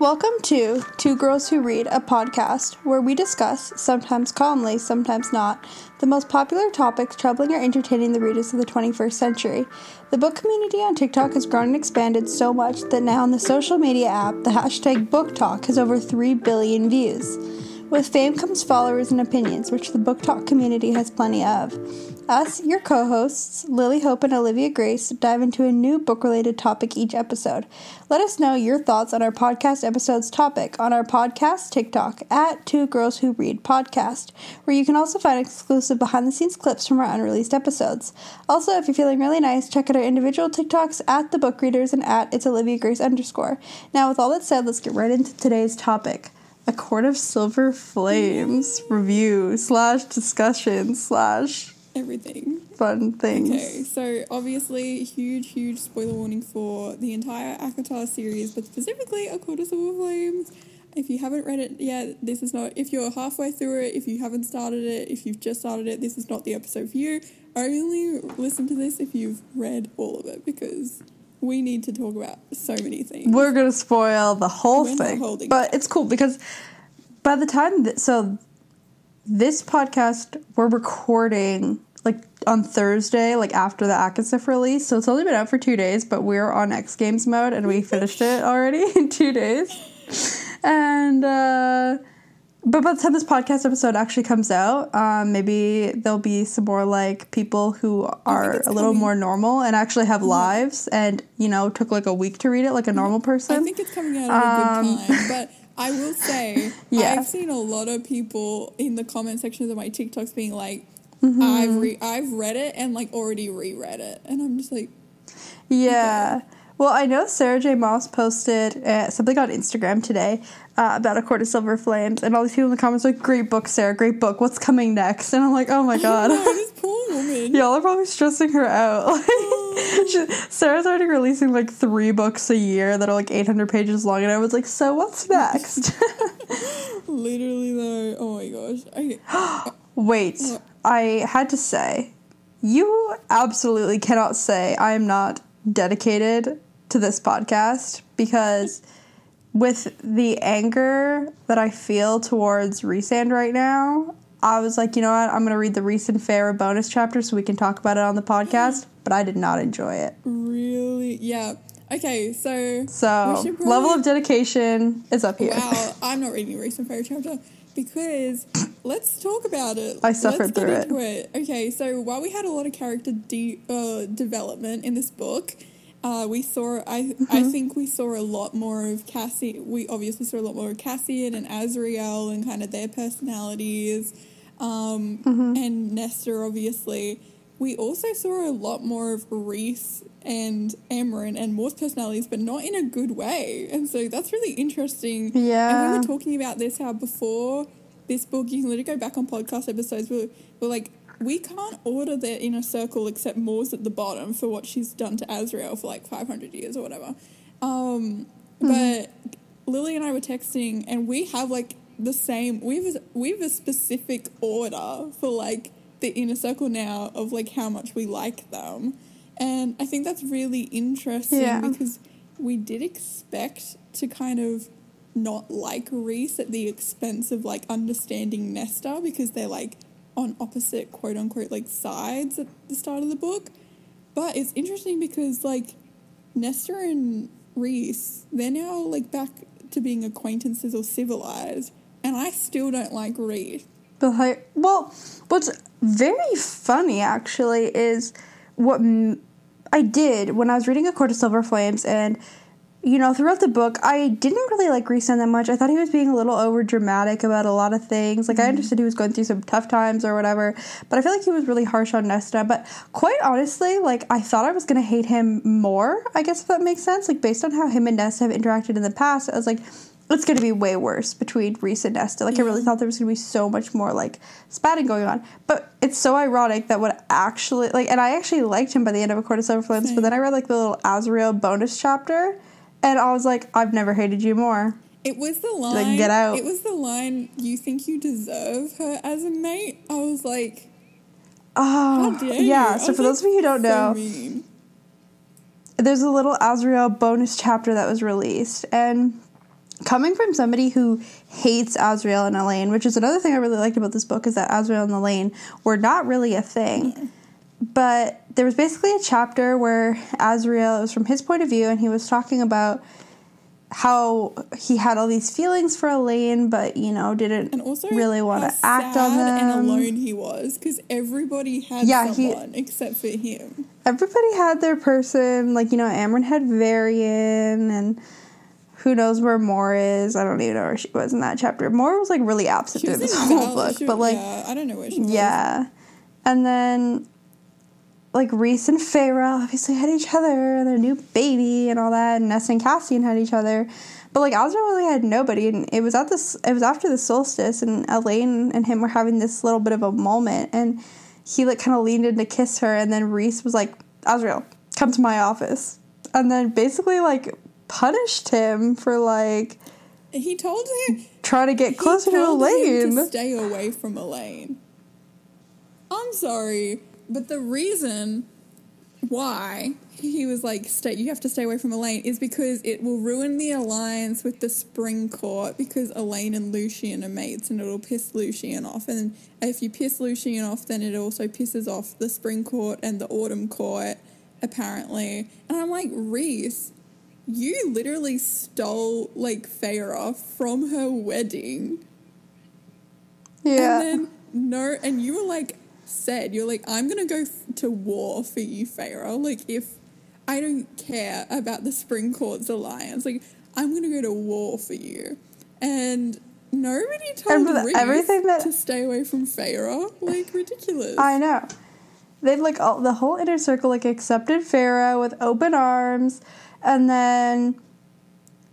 Welcome to Two Girls Who Read, a podcast where we discuss, sometimes calmly, sometimes not, the most popular topics troubling or entertaining the readers of the 21st century. The book community on TikTok has grown and expanded so much that now on the social media app, the hashtag BookTok has over 3 billion views. With fame comes followers and opinions, which the BookTok community has plenty of. Us, your co hosts, Lily Hope and Olivia Grace, dive into a new book related topic each episode. Let us know your thoughts on our podcast episode's topic on our podcast TikTok at Two Girls Who Read Podcast, where you can also find exclusive behind the scenes clips from our unreleased episodes. Also, if you're feeling really nice, check out our individual TikToks at The Book Readers and at It's Olivia Grace underscore. Now, with all that said, let's get right into today's topic. A Court of Silver Flames review slash discussion slash everything. fun things. Okay, so obviously, huge, huge spoiler warning for the entire ACOTAR series, but specifically A Court of Silver Flames. If you haven't read it yet, this is not. If you're halfway through it, if you haven't started it, if you've just started it, this is not the episode for you. Only listen to this if you've read all of it because we need to talk about so many things. We're gonna spoil the whole We're thing, but it's cool because by the time that so this podcast we're recording on Thursday, like after the ACOSF release, so it's only been out for two days, but we're on X Games mode and we finished it already in two days, and. uh but by the time this podcast episode actually comes out, um, maybe there'll be some more like people who are a little coming. more normal and actually have lives and you know took like a week to read it like a normal person. I think it's coming out at a Um, good time, but I will say Yeah. I've seen a lot of people in the comment sections of my TikToks being like, Mm-hmm. "I've re- I've read it and like already reread it," and I'm just like, Yeah. Well, I know Sarah J. Maas posted uh, something on Instagram today uh, about A Court of Silver Flames, and all these people in the comments were like, "Great book, Sarah. Great book. What's coming next?" And I'm like, "Oh my god." This poor woman." Y'all are probably stressing her out. Like, she, Sarah's already releasing like three books a year that are like 800 pages long, and I was like, "So what's next?" Literally though, oh my gosh, I, Wait, I had to say, you absolutely cannot say I am not dedicated to this podcast because with the anger that I feel towards Rhysand right now, I was like, you know what, I'm going to read the Rhysand Feyre bonus chapter so we can talk about it on the podcast, but I did not enjoy it. really, yeah. Okay, so So, probably- level of dedication is up here. Wow, I'm not reading Rhysand Feyre chapter because let's talk about it. I suffered let's through get it. into it. Okay, so while we had a lot of character de- uh, development in this book, uh, we saw. I I Mm-hmm. think we saw a lot more of Cassie. We obviously saw a lot more of Cassian and Azriel and kind of their personalities, um, Mm-hmm. and Nesta. Obviously, we also saw a lot more of Rhys and Amren and Mor's personalities, but not in a good way. And so that's really interesting. Yeah. And we were talking about this how before this book, you can literally go back on podcast episodes. We're, we're like, we can't order their inner circle except Mor's at the bottom for what she's done to Azriel for like 500 years or whatever. Um, But Lily and I were texting, and we have like the same. We have a, we have a specific order for like the inner circle now of like how much we like them, and I think that's really interesting Yeah. because we did expect to kind of not like Rhys at the expense of like understanding Nesta because they're like on opposite quote unquote like sides at the start of the book. But it's interesting because like Nesta and Rhys, they're now like back to being acquaintances or civilized, and I still don't like Rhys. But like, well, what's very funny actually is what m- I did when I was reading A Court of Silver Flames, and you know, throughout the book, I didn't really like Rhysand that much. I thought he was being a little over dramatic about a lot of things. Like, I mm-hmm. understood he was going through some tough times or whatever, but I feel like he was really harsh on Nesta. But quite honestly, like, I thought I was going to hate him more, I guess, if that makes sense. Like, based on how him and Nesta have interacted in the past, I was like, it's going to be way worse between Rhys and Nesta. Like, I really thought there was going to be so much more, like, spatting going on. But it's so ironic that what actually, like, and I actually liked him by the end of A Court of Silver Flames, but then I read, like, the little Azriel bonus chapter, and I was like, I've never hated you more. It was the line. Like, get out. It was the line. You think you deserve her as a mate? I was like, Oh, yeah. So for like, those of you who don't so know, mean. there's a little Azriel bonus chapter that was released, and coming from somebody who hates Azriel and Elain, which is another thing I really liked about this book, is that Azriel and Elain were not really a thing. But there was basically a chapter where Azriel, it was from his point of view, and he was talking about how he had all these feelings for Elain, but you know didn't And also really want to act on them. and alone he was because everybody had Yeah, he- someone except for him. Everybody had their person, like you know, Amren had Varian, and who knows where Mor is? I don't even know where she was in that chapter. Mor was like really absent through this whole Val- book, she- but like yeah, I don't know where she was. Yeah. And then like Rhys and Feyre obviously had each other and their new baby and all that, and Ness and Cassian had each other. But like Azra really had nobody and it was at this it was after the solstice and Elain and him were having this little bit of a moment and he like kind of leaned in to kiss her and then Rhys was like, Azriel, come to my office. And then basically like punished him for like He told him trying to get closer to Elain. to stay away from Elain. I'm sorry, but the reason why he was like, "Stay, you have to stay away from Elain," is because it will ruin the alliance with the Spring Court because Elain and Lucien are mates, and it'll piss Lucien off. And if you piss Lucien off, then it also pisses off the Spring Court and the Autumn Court, apparently. And I'm like, Rhys. You literally stole like Feyre from her wedding yeah. and then no, and you were like said you're like I'm gonna go f- to war for you, Feyre. Like if I don't care about the Spring Court's alliance, like I'm gonna go to war for you. And nobody told Rhys everything that- to stay away from Feyre. Like ridiculous. I know. They like all the whole inner circle like accepted Feyre with open arms, and then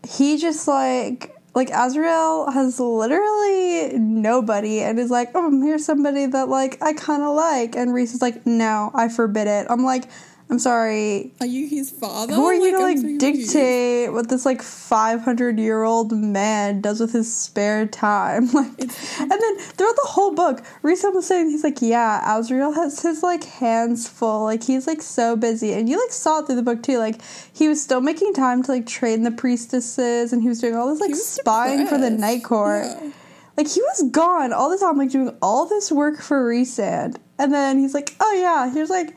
he just like like Azriel has literally nobody and is like, oh, here's somebody that like I kind of like, and Rhys is like, no, I forbid it. I'm like, I'm sorry. are you his father? Who are you to like so confused. dictate what this like 500 year old man does with his spare time? Like, It's- and then throughout the whole book, Risa was saying he's like, yeah, Azriel has his like hands full. Like he's like so busy, and you like saw it through the book too. Like he was still making time to like train the priestesses, and he was doing all this like spying for the. Night Court. Yeah. Like he was gone all the time, like doing all this work for Rhysand, and then he's like, "Oh yeah, here's like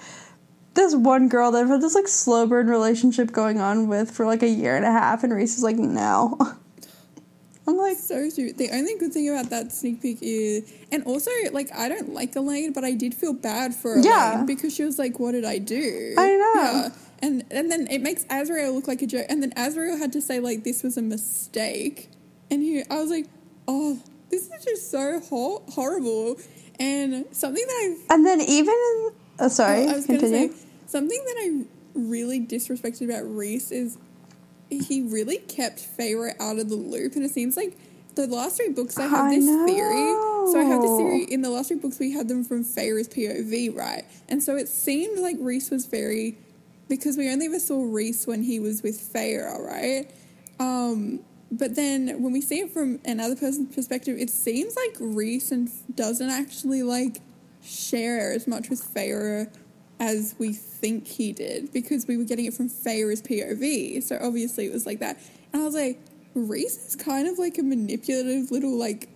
this one girl that I've had this like slow burn relationship going on with for like a year and a half," and Rhys is like, "No." I'm like, So stupid. The only good thing about that sneak peek is, and also like I don't like Elain, but I did feel bad for Elain Yeah. because she was like, "What did I do?" I know. Yeah. And and then it makes Azriel look like a joke, and then Azriel had to say like this was a mistake, and he, I was like, "Oh, this is just so ho- horrible." And something that I and then even in, oh, sorry, I was going to continue. say something that I really disrespected about Rhys is he really kept Feyre out of the loop, and it seems like the last three books I have I this theory. So I have this theory in the last three books we had them from Feyre's POV, right? And so it seemed like Rhys was very because we only ever saw Rhys when he was with Feyre, right? Um, but then when we see it from another person's perspective, it seems like Rhys and doesn't actually like share as much with Feyre as we think he did because we were getting it from Feyre's POV. So obviously it was like that. And I was like, Rhys is kind of like a manipulative little like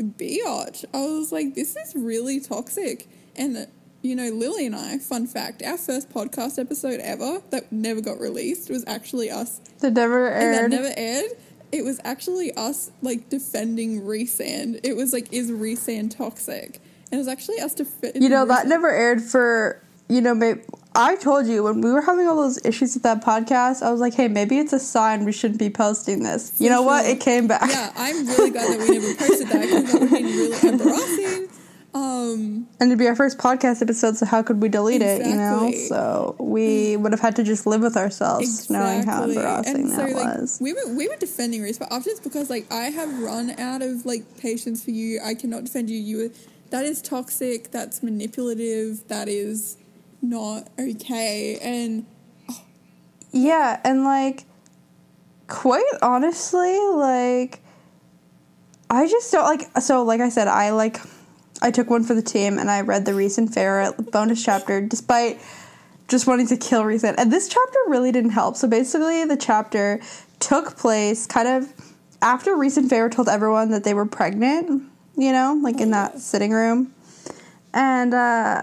biatch. I was like, this is really toxic. And you know, Lily and I, fun fact, our first podcast episode ever that never got released was actually us That never and that never aired. It was actually us like defending Rhysand. It was like, is Rhysand toxic? And it was actually us defending. you know that never aired for you know. Maybe I told you when we were having all those issues with that podcast. I was like, hey, maybe it's a sign we shouldn't be posting this. You For know what? It came back. Yeah, I'm really glad that we never posted that because that would been really embarrassing. Um, And it'd be our first podcast episode, so how could we delete it, you know? So we would have had to just live with ourselves, knowing how embarrassing And so, that like, was. We were we were defending Rhys, but after it's because like I have run out of like patience for you. I cannot defend you. You that is toxic. That's manipulative. That is not okay. And Yeah, and like, quite honestly, like, I just don't like. So, like I said, I like, I took one for the team, and I read the Rhysand Feyre bonus chapter, despite just wanting to kill Rhysand. And this chapter really didn't help. So basically, the chapter took place kind of after Rhysand Feyre told everyone that they were pregnant, you know, like in Oh, that sitting room. And uh,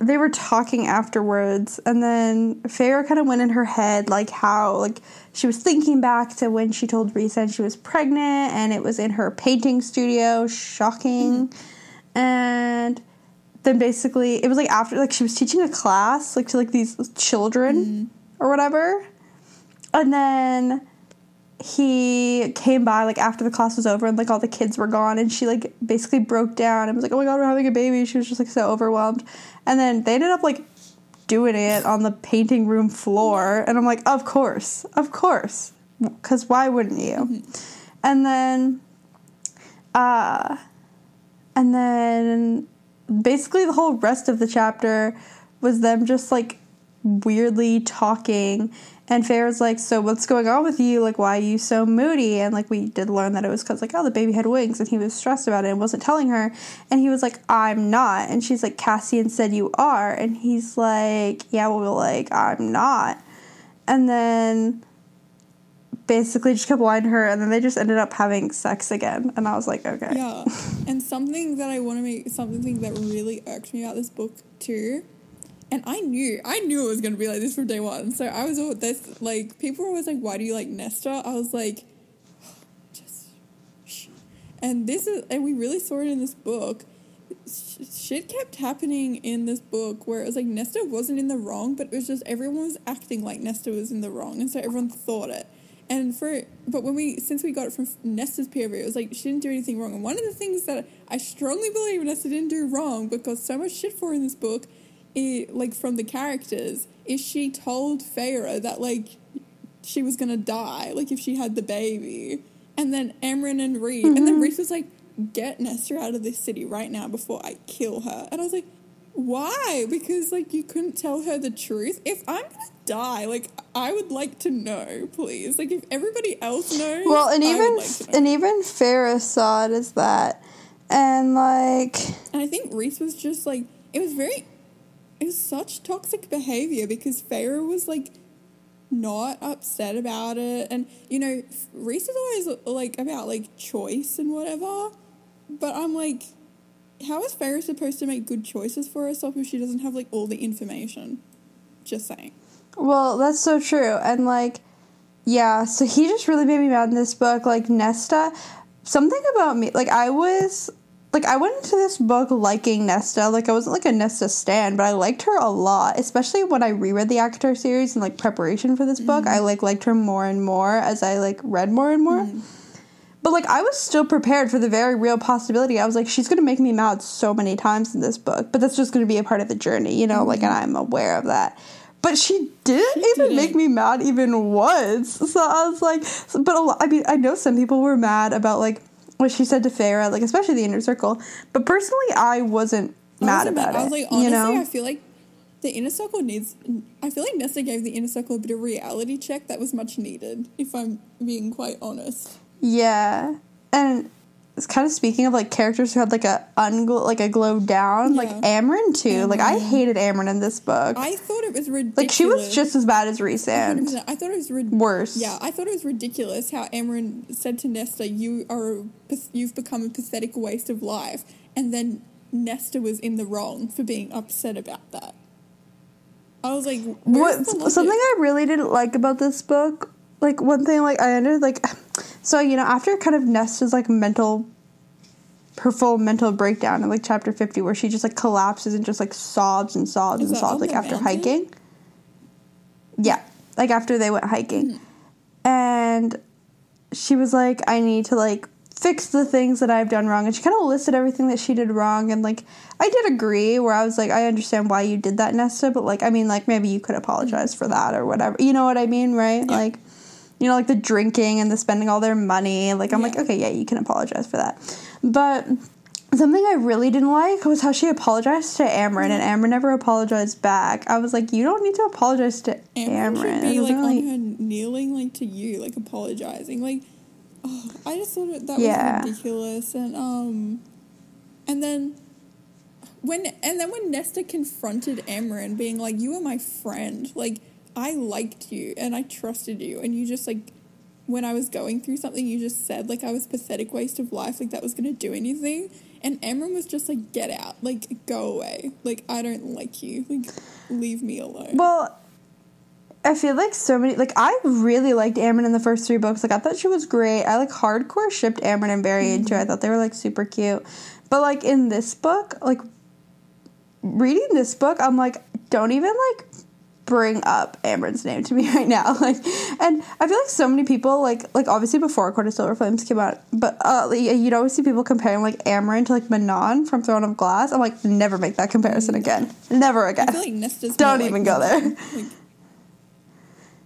they were talking afterwards, and then Feyre kind of went in her head, like how, like, she was thinking back to when she told Risa she was pregnant, and it was in her painting studio. Shocking. Mm-hmm. And then basically, it was like after, like, she was teaching a class, like, to like these children mm-hmm. or whatever. And then he came by like after the class was over and like all the kids were gone and she like basically broke down and was like oh my god we're having a baby. She was just like so overwhelmed. And then they ended up like doing it on the painting room floor and i'm like of course of course because why wouldn't you? And then uh and then basically the whole rest of the chapter was them just like weirdly talking and Feyre's like, so what's going on with you? Like, why are you so moody? And like, we did learn that it was because like, oh, the baby had wings, and he was stressed about it and wasn't telling her. And he was like, I'm not. And she's like, Cassian said you are. And he's like, yeah, well, like, I'm not. And then basically just kept lying to her, and then they just ended up having sex again. And I was like, okay. Yeah. and something that I want to make something that really irked me about this book too. And I knew, I knew it was gonna be like this from day one. So I was all this like people were always like, "Why do you like Nesta?" I was like, just. And this is, and we really saw it in this book. Sh- Shit kept happening in this book where it was like Nesta wasn't in the wrong, but it was just everyone was acting like Nesta was in the wrong, and so everyone thought it. And for but when we since we got it from Nesta's POV, it was like she didn't do anything wrong. And one of the things that I strongly believe Nesta didn't do wrong because so much shit for in this book, it, like from the characters, is she told Feyre that like she was gonna die, like if she had the baby. And then Amren and Reed, and then mm-hmm. Rhys was like, "Get Nesta out of this city right now before I kill her." And I was like, "Why?" Because like you couldn't tell her the truth. If I'm gonna die, like I would like to know, please. Like if everybody else knows, Well, and even like and even Feyre saw it as that, and like And I think Rhys was just like it was very was such toxic behavior because Feyre was like not upset about it and you know Rhys is always like about like choice and whatever but I'm like how is Feyre supposed to make good choices for herself if she doesn't have like all the information just saying Well, that's so true. And like, yeah, so he just really made me mad in this book. Like, Nesta, something about me, like, I was, like, I went into this book liking Nesta. Like, I wasn't like a Nesta stan, but I liked her a lot, especially when I reread the Actor series in like preparation for this book. I mm-hmm. like liked her more and more as I like read more and more. Mm-hmm. But like I was still prepared for the very real possibility. I was like, she's gonna make me mad so many times in this book, but that's just gonna be a part of the journey, you know. Like, and mm-hmm. I'm aware of that. But she didn't even didn't. make me mad even once. So I was like, but a lot, I mean, I know some people were mad about like what she said to Feyre, like especially the inner circle. But personally, I wasn't I mad wasn't about I it. was like honestly you know, I feel like the inner circle needs I feel like Nesta gave the inner circle a bit of reality check that was much needed if I'm being quite honest yeah, and. It's kind of speaking of like characters who had like a unglow, like a glow down, like Yeah. Amren too. Like I mm-hmm. hated Amren in this book. I thought it was ridiculous. Like she was just as bad as Rhys and 100%. I thought it was rid- worse. Yeah, I thought it was ridiculous how Amren said to Nesta, "You are you've become a pathetic waste of life," and then Nesta was in the wrong for being upset about that. I was like, What where's the logic? something I really didn't like about this book, like one thing like I ended like so you know after kind of Nesta's like mental her full mental breakdown in like chapter 50 where she just like collapses and just like sobs and sobs Is and sobs like after hiking. Yeah, like after they went hiking. Mm-hmm. And she was like I need to like fix the things that I've done wrong and she kind of listed everything that she did wrong and like I did agree where I was like I understand why you did that Nesta but like I mean like maybe you could apologize for that or whatever you know what I mean right Yeah. like you know like the drinking and the spending all their money like I'm like okay yeah you can apologize for that but something I really didn't like was how she apologized to Amren and Amren never apologized back I was like you don't need to apologize to Amren Amren, should be like really- on her kneeling like to you, like apologizing. Like, oh, I just thought that Yeah. was ridiculous. And um, and then when and then when Nesta confronted Amren, being like, "You were my friend. Like, I liked you and I trusted you, and you just like when I was going through something, you just said like I was pathetic waste of life, like that was gonna do anything. And Amren was just like, get out, like go away, like I don't like you, like leave me alone. Well, I feel like so many like I really liked Amren in the first three books. Like I thought she was great. I like hardcore shipped Amren and Barry mm-hmm. into. I thought they were like super cute. But like in this book, like reading this book, I'm like, don't even like bring up Amren's name to me right now. Like, and I feel like so many people like like obviously before Court of Silver Flames came out, but uh, you'd always see people comparing like Amren to like Manon from Throne of Glass. I'm like, never make that comparison again. Never again. Like don't even like go there. Like,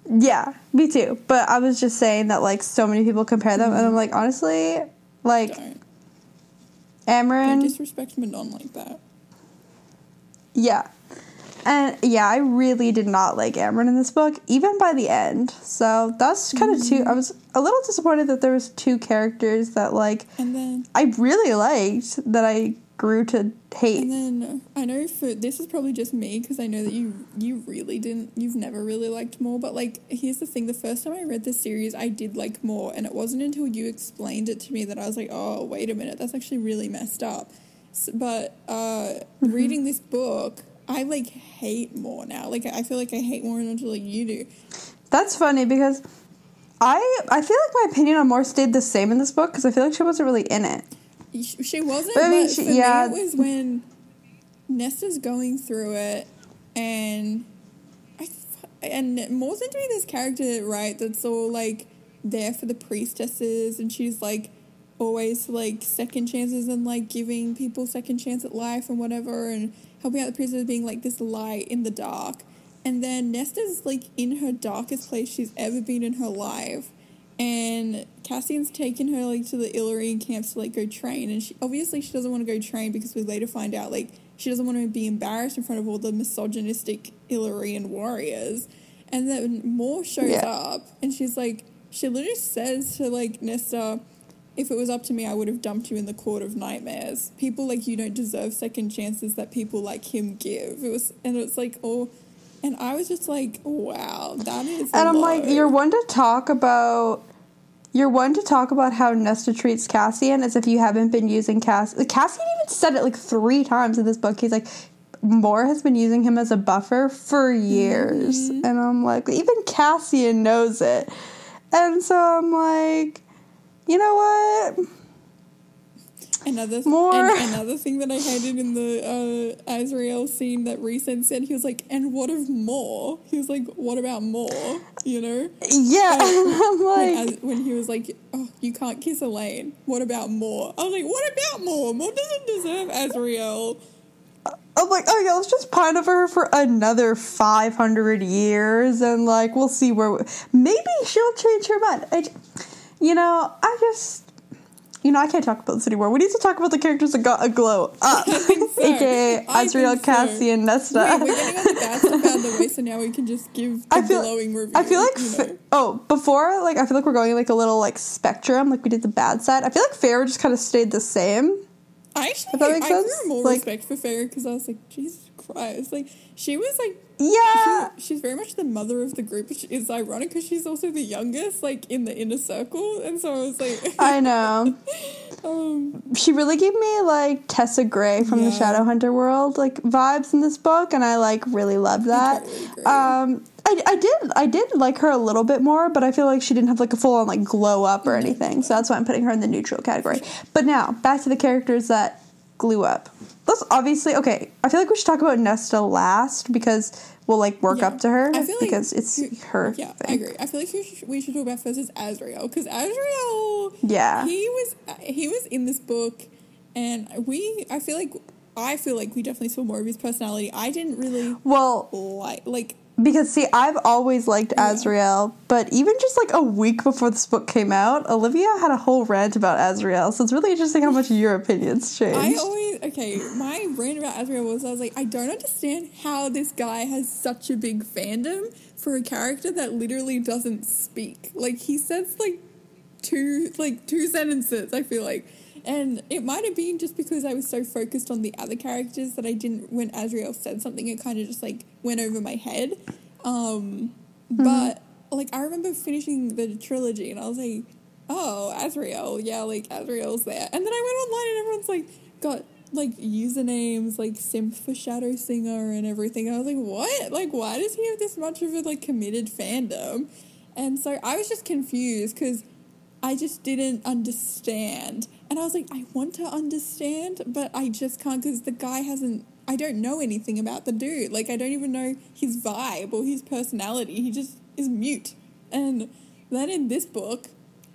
yeah, me too. But I was just saying that like so many people compare them, mm-hmm. and I'm like, honestly, like. Amren. Don't disrespect Manon like that. Yeah. And yeah, I really did not like Amren in this book, even by the end. So that's kind of two. I was a little disappointed that there was two characters that like and then I really liked that I grew to hate. And then I know for this is probably just me because I know that you you really didn't you've never really liked Mor. But like here's the thing: the first time I read this series, I did like Mor, and it wasn't until you explained it to me that I was like, oh wait a minute, that's actually really messed up. So, but uh, mm-hmm. reading this book, I like hate Mor now. Like I feel like I hate Mor until like you do. That's funny because. I I feel like my opinion on Mor stayed the same in this book because I feel like she wasn't really in it. She wasn't, but, I mean, but she, yeah. me it was when Nesta's going through it, and I and Mor's into be this character right that's all like there for the priestesses, and she's like always like second chances and like giving people second chance at life and whatever, and helping out the priestesses being like this light in the dark. And then Nesta's like in her darkest place she's ever been in her life and Cassian's taken her like to the Illyrian camps to like go train, and she obviously she doesn't want to go train because we later find out like she doesn't want to be embarrassed in front of all the misogynistic Illyrian warriors, and then Mor shows yeah. up, and she's like, she literally says to like Nesta, if it was up to me, I would have dumped you in the court of nightmares. People like you don't deserve second chances that people like him give. It was, and it's like, oh, and I was just like, wow, that is. And I'm like, you're one to talk about. You're one to talk about how Nesta treats Cassian as if you haven't been using Cass. Cassian even said it like three times in this book. He's like, Mor has been using him as a buffer for years. Mm-hmm. And I'm like, even Cassian knows it. And so I'm like, you know what? Another th- more another thing that I hated in the uh, Azriel scene that Rhys said he was like, and what of Mor?" He was like, what about Mor?" You know? Yeah, I'm like when, when, he was like, oh, you can't kiss Elain. What about Mor?" I was like, what about Mor? Mor doesn't deserve Azriel. I'm like, oh yeah, let's just pine over her for another 500 years, and like we'll see where. We, maybe she'll change her mind. I, you know, I just you know, I can't talk about this anymore. We need to talk about the characters that got a glow up, aka Azriel, Cassie, and Nesta. Wait, we're getting on the bad stuff out of the way, so now we can just give the feel, glowing review. I feel like fa- oh, before like I feel like we're going like a little like spectrum, like we did the bad side. I feel like Feyre just kind of stayed the same. I actually, if that makes I sense. more like, respect for Feyre because I was like, Jesus Christ, like she was like yeah, she, she's very much the mother of the group. Which is ironic because she's also the youngest, like in the inner circle, and so I was like, I know. um, she really gave me like Tessa Gray from yeah. the Shadowhunter world like vibes in this book, and I like really love that. Totally um, I, I did I did like her a little bit more, but I feel like she didn't have like a full on like glow up or anything. So that's why I'm putting her in the neutral category. But now back to the characters that glue up. Let's obviously okay. I feel like we should talk about Nesta last because we'll like work yeah. up to her because like, it's her. Yeah, thing. I agree. I feel like we should, we should talk about first is Azriel because Azriel. Yeah, he was he was in this book, and we. I feel like I feel like we definitely saw more of his personality. I didn't really well like like because see, I've always liked Azriel, but even just like a week before this book came out, Olivia had a whole rant about Azriel. So it's really interesting how much your opinions changed. I always okay. My rant about Azriel was I was like, I don't understand how this guy has such a big fandom for a character that literally doesn't speak. Like he says like two like two sentences. I feel like. And it might have been just because I was so focused on the other characters that I didn't, when Azriel said something, it kind of just like went over my head. Um, mm-hmm. But like I remember finishing the trilogy and I was like, oh, Azriel, yeah, like Azriel's there. And then I went online and everyone's like got like usernames like simp for Shadow Singer and everything. I was like, what? Like, why does he have this much of a like committed fandom? And so I was just confused because I just didn't understand. And I was like, I want to understand, but I just can't because the guy hasn't. I don't know anything about the dude. Like, I don't even know his vibe or his personality. He just is mute. And then in this book,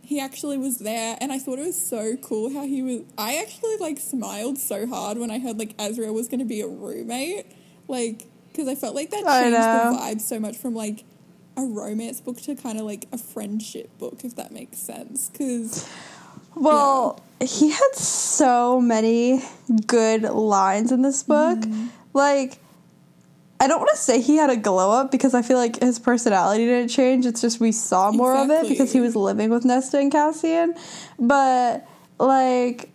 he actually was there and I thought it was so cool how he was I actually like smiled so hard when I heard like Azriel was going to be a roommate like because I felt like that changed the vibe so much from like a romance book to kind of like a friendship book if that makes sense cuz Well, he had so many good lines in this book. Mm-hmm. Like, I don't want to say he had a glow up because I feel like his personality didn't change. It's just we saw more of it because he was living with Nesta and Cassian. But, like,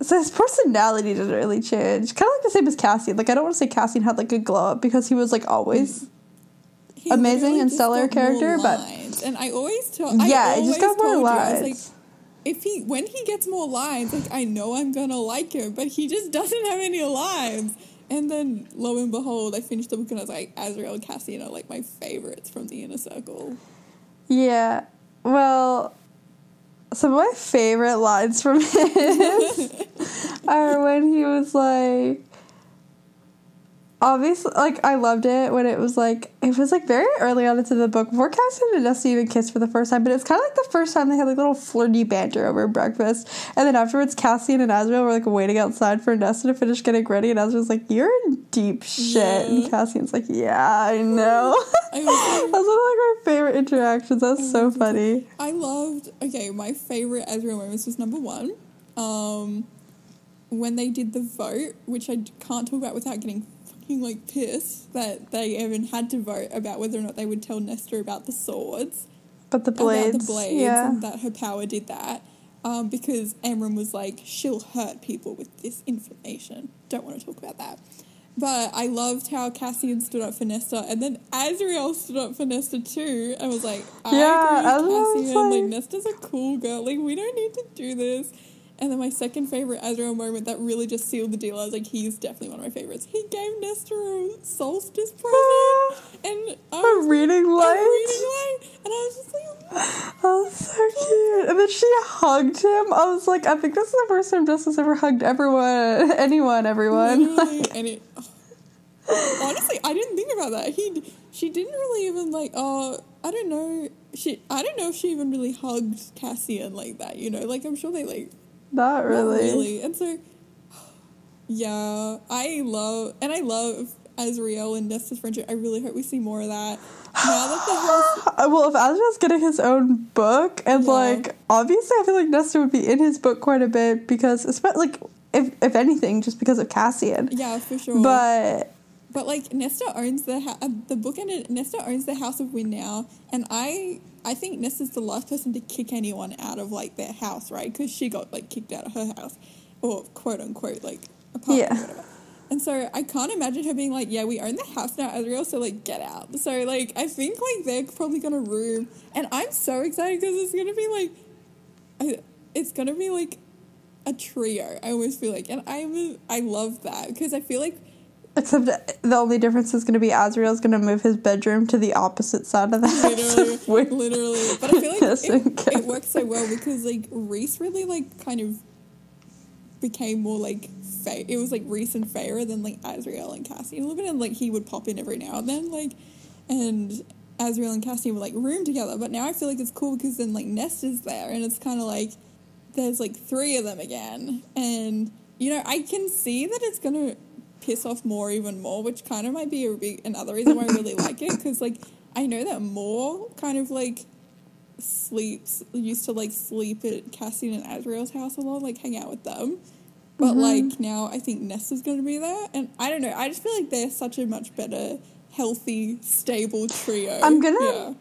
so his personality didn't really change. Kind of like the same as Cassian. Like, I don't want to say Cassian had like a glow up because he was like always. he Amazing and stellar character, but- and I always tell Yeah, I he just got more told you, I was lines. If he when he gets more lines, like I know I'm gonna like him, but he just doesn't have any lines. And then lo and behold, I finished the book and I was like, Azriel and Cassian are like my favorites from the inner circle. Yeah. Well, some of my favorite lines from him are when he was like obviously like I loved it when it was like it was like very early on into the book before Cassian and Nesta even kissed for the first time, but it's kinda like the first time they had like little flirty banter over breakfast. And then afterwards Cassian and Azriel were like waiting outside for Nesta to finish getting ready and Azriel's like, You're in deep shit and Yeah. Cassian's like, Yeah, I know. I That's one of like my favorite interactions. That's so funny. I loved okay, my favorite Azriel moments was number one. Um when they did the vote, which I d- can't talk about without getting fucking like pissed that they even had to vote about whether or not they would tell Nesta about the swords. But the blades, about the blades yeah. and that her power did that. Um, because Amren was like, she'll hurt people with this information. Don't want to talk about that. But I loved how Cassian stood up for Nesta, and then Azriel stood up for Nesta too. I was like, I Yeah, agree with Cassian. Like, like- Nesta's a cool girl. Like, we don't need to do this. And then my second favorite Azriel moment that really just sealed the deal. I was like, he's definitely one of my favorites. He gave Nesta a solstice present, and I A reading a reading light, and I was just like, Oh, so cute. And then she hugged him. I was like, I think this is the first time Justice ever hugged everyone, anyone, everyone. Literally, and it. honestly, I didn't think about that. He, she didn't really even like. Uh, I don't know. She, I don't know if she even really hugged Cassian like that. You know, like I'm sure they like Not not really. really. And so, yeah, I love and I love Azriel and Nesta's friendship. I really hope we see more of that. Now that the house, Well, if Azriel's getting his own book, and Yeah. like obviously, I feel like Nesta would be in his book quite a bit because, espe- like, if if anything, just because of Cassian. yeah, for sure. But But like Nesta owns the ha- uh, the book ended. Nesta owns the House of Wind now, and I I think Nesta's the last person to kick anyone out of like their house, right? Because she got like kicked out of her house, or quote unquote like apartment Yeah. or whatever. And so I can't imagine her being like, "Yeah, we own the house now, Azriel, so like get out." So like I think like they're probably gonna room, and I'm so excited because it's gonna be like, I, it's gonna be like a trio. I always feel like, and I'm I love that because I feel like except the only difference is going to be Azriel's going to move his bedroom to the opposite side of the house. literally, literally. But I feel like it, it works so well because like Rhys really like kind of became more like Fa- it was like Rhys and Feyre than like Azriel and Cassie a little bit, and like he would pop in every now and then, like, and Azriel and Cassie were like room together. But now I feel like it's cool because then like Nest is there, and it's kind of like there's like three of them again, and you know I can see that it's gonna piss off Mor even more, which kind of might be a big another reason why I really like it because like I know that Mor kind of like sleeps used to like sleep at Cassian and Azriel's house a lot, like hang out with them. But Mm-hmm. like now I think Nesta's gonna be there and I don't know, I just feel like they're such a much better, healthy, stable trio. I'm gonna- yeah.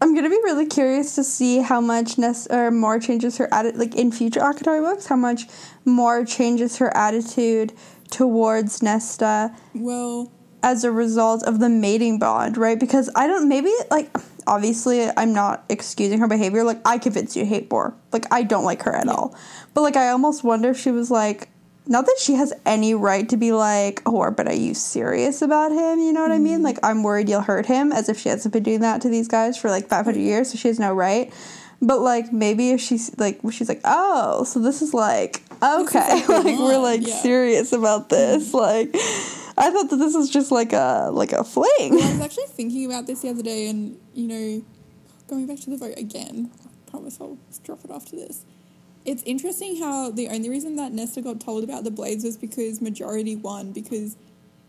I'm gonna be really curious to see how much Nesta or Mor changes her attitude, like in future ACOTAR books, how much Mor changes her attitude towards Nesta Well as a result of the mating bond, right? Because I don't maybe like obviously I'm not excusing her behavior. Like I convince you hate Boar. Like I don't like her at all. But like I almost wonder if she was like not that she has any right to be like, oh, but are you serious about him? You know what I mean? Mm. Like, I'm worried you'll hurt him, as if she hasn't been doing that to these guys for like 500 years, so she has no right. But like, maybe if she's like, she's like, oh, so this is like, okay, like like, we're like yeah. serious about this. Mm-hmm. Like, I thought that this was just like a like a fling. I was actually thinking about this the other day, and you know, going back to the vote again. I promise I'll drop it after this. It's interesting how the only reason that Nesta got told about the blades was because majority won because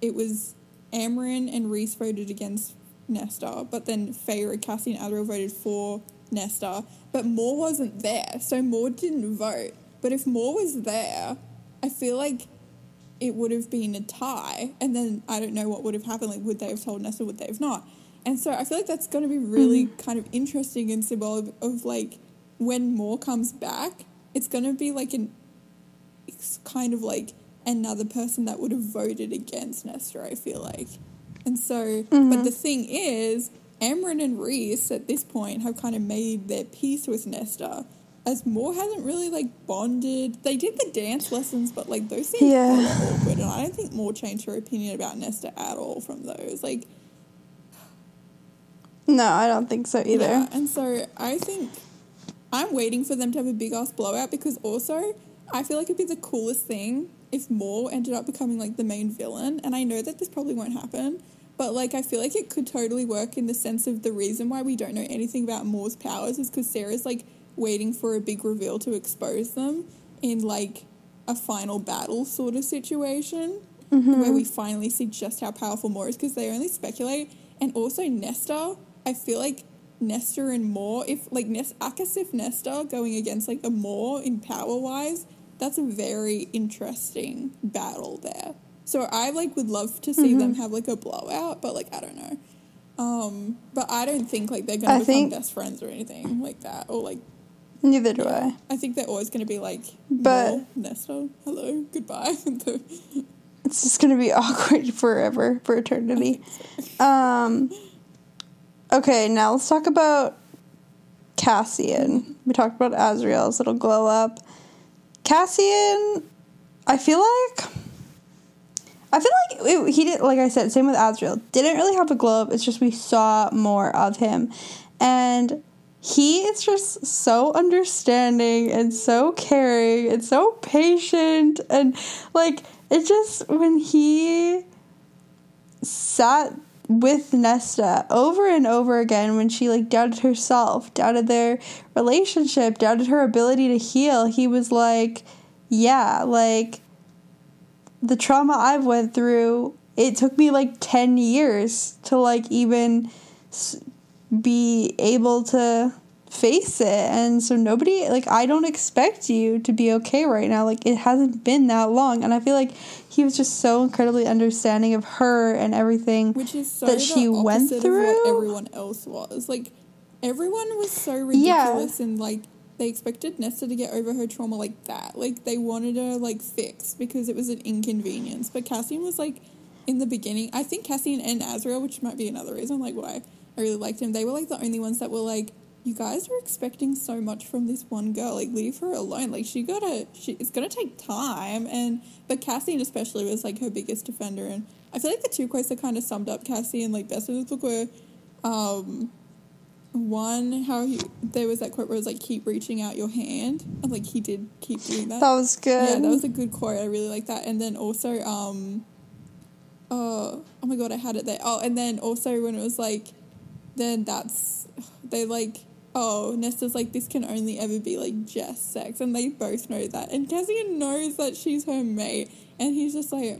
it was Amren and Rhys voted against Nesta, but then Feyre, Cassie, and Azriel voted for Nesta, but Mor wasn't there, so Mor didn't vote. But if Mor was there, I feel like it would have been a tie, and then I don't know what would have happened. Like, would they have told Nesta? Would they have not? And so I feel like that's going to be really hmm. kind of interesting and symbolic of, of like when Mor comes back, it's going to be like an it's kind of like another person that would have voted against Nesta. I feel like, and so but mm-hmm. the thing is, Amren and Rhys at this point have kind of made their peace with Nesta. As Mor hasn't really like bonded. They did the dance lessons, but like those seemed Yeah. yeah. awkward, and I don't think Mor changed her opinion about Nesta at all from those. Like, No, I don't think so either. yeah, and so I think I'm waiting for them to have a big ass blowout because also I feel like it'd be the coolest thing if Mor ended up becoming like the main villain. And I know that this probably won't happen, but like I feel like it could totally work in the sense of the reason why we don't know anything about Mor's powers is because Sarah's like waiting for a big reveal to expose them in like a final battle sort of situation mm-hmm. where we finally see just how powerful Mor is because they only speculate. And also Nesta, I feel like Nesta and Mor, if like Nest ACOSF Nesta going against like a Mor in power wise, that's a very interesting battle there. So I like would love to see them have like a blowout, but like I don't know. Um, but I don't think like they're gonna I become think- best friends or anything like that. Or like Neither do I. I think they're always gonna be like But- Nesta, hello, goodbye. It's just gonna be awkward forever, for eternity. Um. Okay, now let's talk about Cassian. We talked about Azriel's little glow up. Cassian, I feel like. I feel like it, he did, like I said, same with Azriel. Didn't really have a glow. It's just we saw more of him, and he is just so understanding and so caring and so patient and like it just when he sat with Nesta over and over again when she like doubted herself, doubted their relationship, doubted her ability to heal. He was like, yeah, like the trauma I've went through, it took me like 10 years to like even be able to face it. And so nobody like I don't expect you to be okay right now. Like it hasn't been that long and I feel like he was just so incredibly understanding of her and everything. Which is so that she went through? what everyone else was. Like everyone was so Yeah. ridiculous and like they expected Nesta to get over her trauma like that. Like they wanted her like fixed because it was an inconvenience. But Cassian was like in the beginning, I think Cassian and Azriel, which might be another reason like why I really liked him, they were like the only ones that were like you guys are expecting so much from this one girl. Like, leave her alone. Like, she gotta. She, it's gonna take time. And but Cassian especially was like her biggest defender. And I feel like the two quotes that kind of summed up Cassian like best of the book were, um, one how he there was that quote where it was like keep reaching out your hand, and like he did keep doing that. That was good. Yeah, that was a good quote. I really like that. And then also, um, oh, oh my god, I had it there. Oh, and then also when it was like, then that's they like, oh, Nesta's like this can only ever be like just sex, and they both know that. And Cassian knows that she's her mate, and he's just like,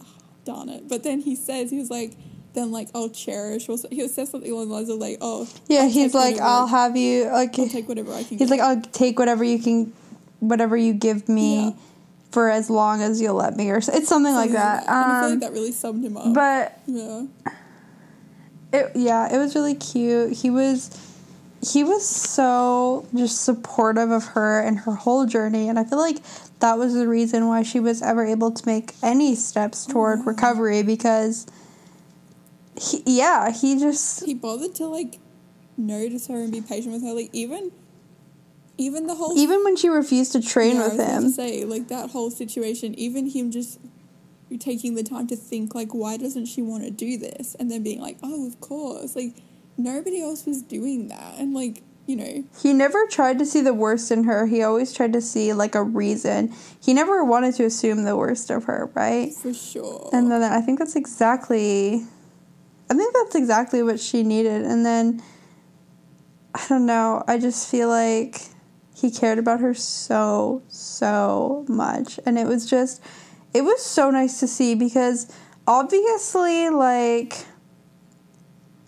oh, darn it. But then he says he was like. Then like I'll cherish. Also, he says something along the lines of like, "Oh, yeah, I'll he's like, I'll have you like I'll take whatever I can." He's get. like, I'll take whatever you can, whatever you give me, Yeah. for as long as you'll let me, or s- it's something like that. And I feel Um, like that really summed him up. but yeah. it, yeah, it was really cute. He was, he was so just supportive of her and her whole journey, and I feel like that was the reason why she was ever able to make any steps toward recovery because he, yeah, he just he bothered to like notice her and be patient with her. Like even, even the whole even when she refused to train Yeah, I with was him. To say like that whole situation, even him just taking the time to think like, why doesn't she want to do this? And then being like, oh, of course. Like nobody else was doing that, and like you know, He never tried to see the worst in her. He always tried to see like a reason. He never wanted to assume the worst of her, right? for sure. And then I think that's exactly I think that's exactly what she needed. And then I don't know, I just feel like he cared about her so so much and it was just it was so nice to see because obviously like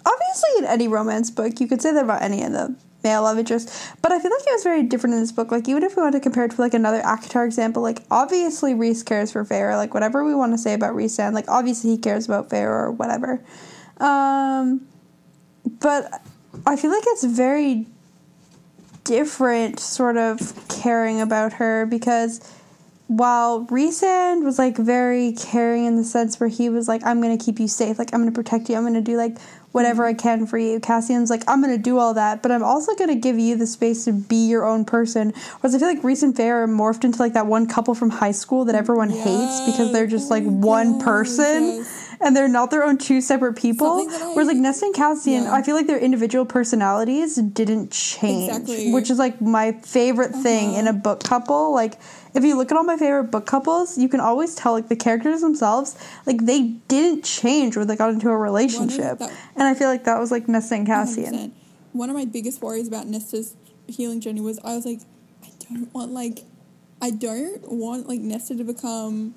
obviously in any romance book you could say that about any of the male love interests but i feel like it was very different in this book like even if we want to compare it to like another ACOTAR example like obviously Rhys cares for Feyre. like whatever we want to say about Rhys and like obviously he cares about Feyre or whatever um but i feel like it's very different sort of caring about her because while Rhysand was like very caring in the sense where he was like, I'm gonna keep you safe, like I'm gonna protect you, I'm gonna do like whatever I can for you. Cassian's like, I'm gonna do all that, but I'm also gonna give you the space to be your own person. Whereas I feel like Rhys and Feyre morphed into like that one couple from high school that everyone hates because they're just like Yes. Oh one person yes. And they're not their own two separate people. Whereas like Nesta and Cassian, Yeah. I feel like their individual personalities didn't change, Exactly. which is like my favorite thing in a uh-huh. book couple. Like if you look at all my favorite book couples, you can always tell like the characters themselves, like they didn't change when they got into a relationship. that- and I feel like that was like Nesta and Cassian. 100%. One of my biggest worries about Nesta's healing journey was I was like, I don't want like, I don't want like Nesta to become,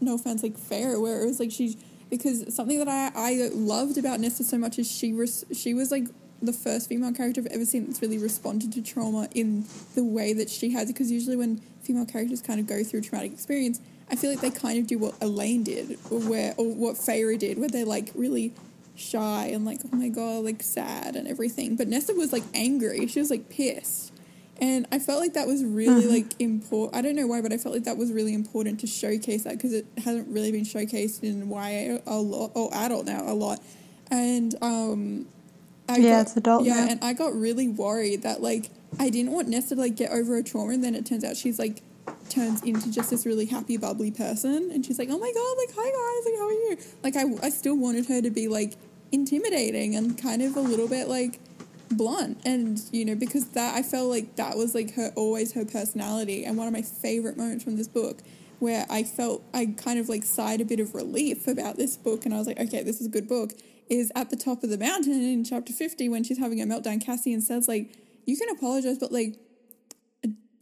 no offense, like Feyre. Where it was like she, because something that I I loved about Nesta so much is she res, she was like the first female character I've ever seen that's really responded to trauma in the way that she has. Because usually when female characters kind of go through traumatic experience, I feel like they kind of do what Elain did, or where or what Feyre did, where they're like really shy and like oh my god like sad and everything but nesta was like angry she was like pissed and i felt like that was really like important i don't know why but i felt like that was really important to showcase that because it hasn't really been showcased in ya a lot or adult now a lot. And um I Yeah, got, it's adult yeah now. and i got really worried that like i didn't want nesta to like get over a trauma and then it turns out she's like turns into just this really happy bubbly person. And she's like oh my god like hi guys like how are you? Like i, I still wanted her to be like intimidating and kind of a little bit like blunt. And you know because that i felt like that was like her always her personality and one of my favorite moments from this book where i felt i kind of like sighed a bit of relief about this book and i was like okay this is a good book is at the top of the mountain in chapter 50 when she's having a meltdown. Cassian says like you can apologize but like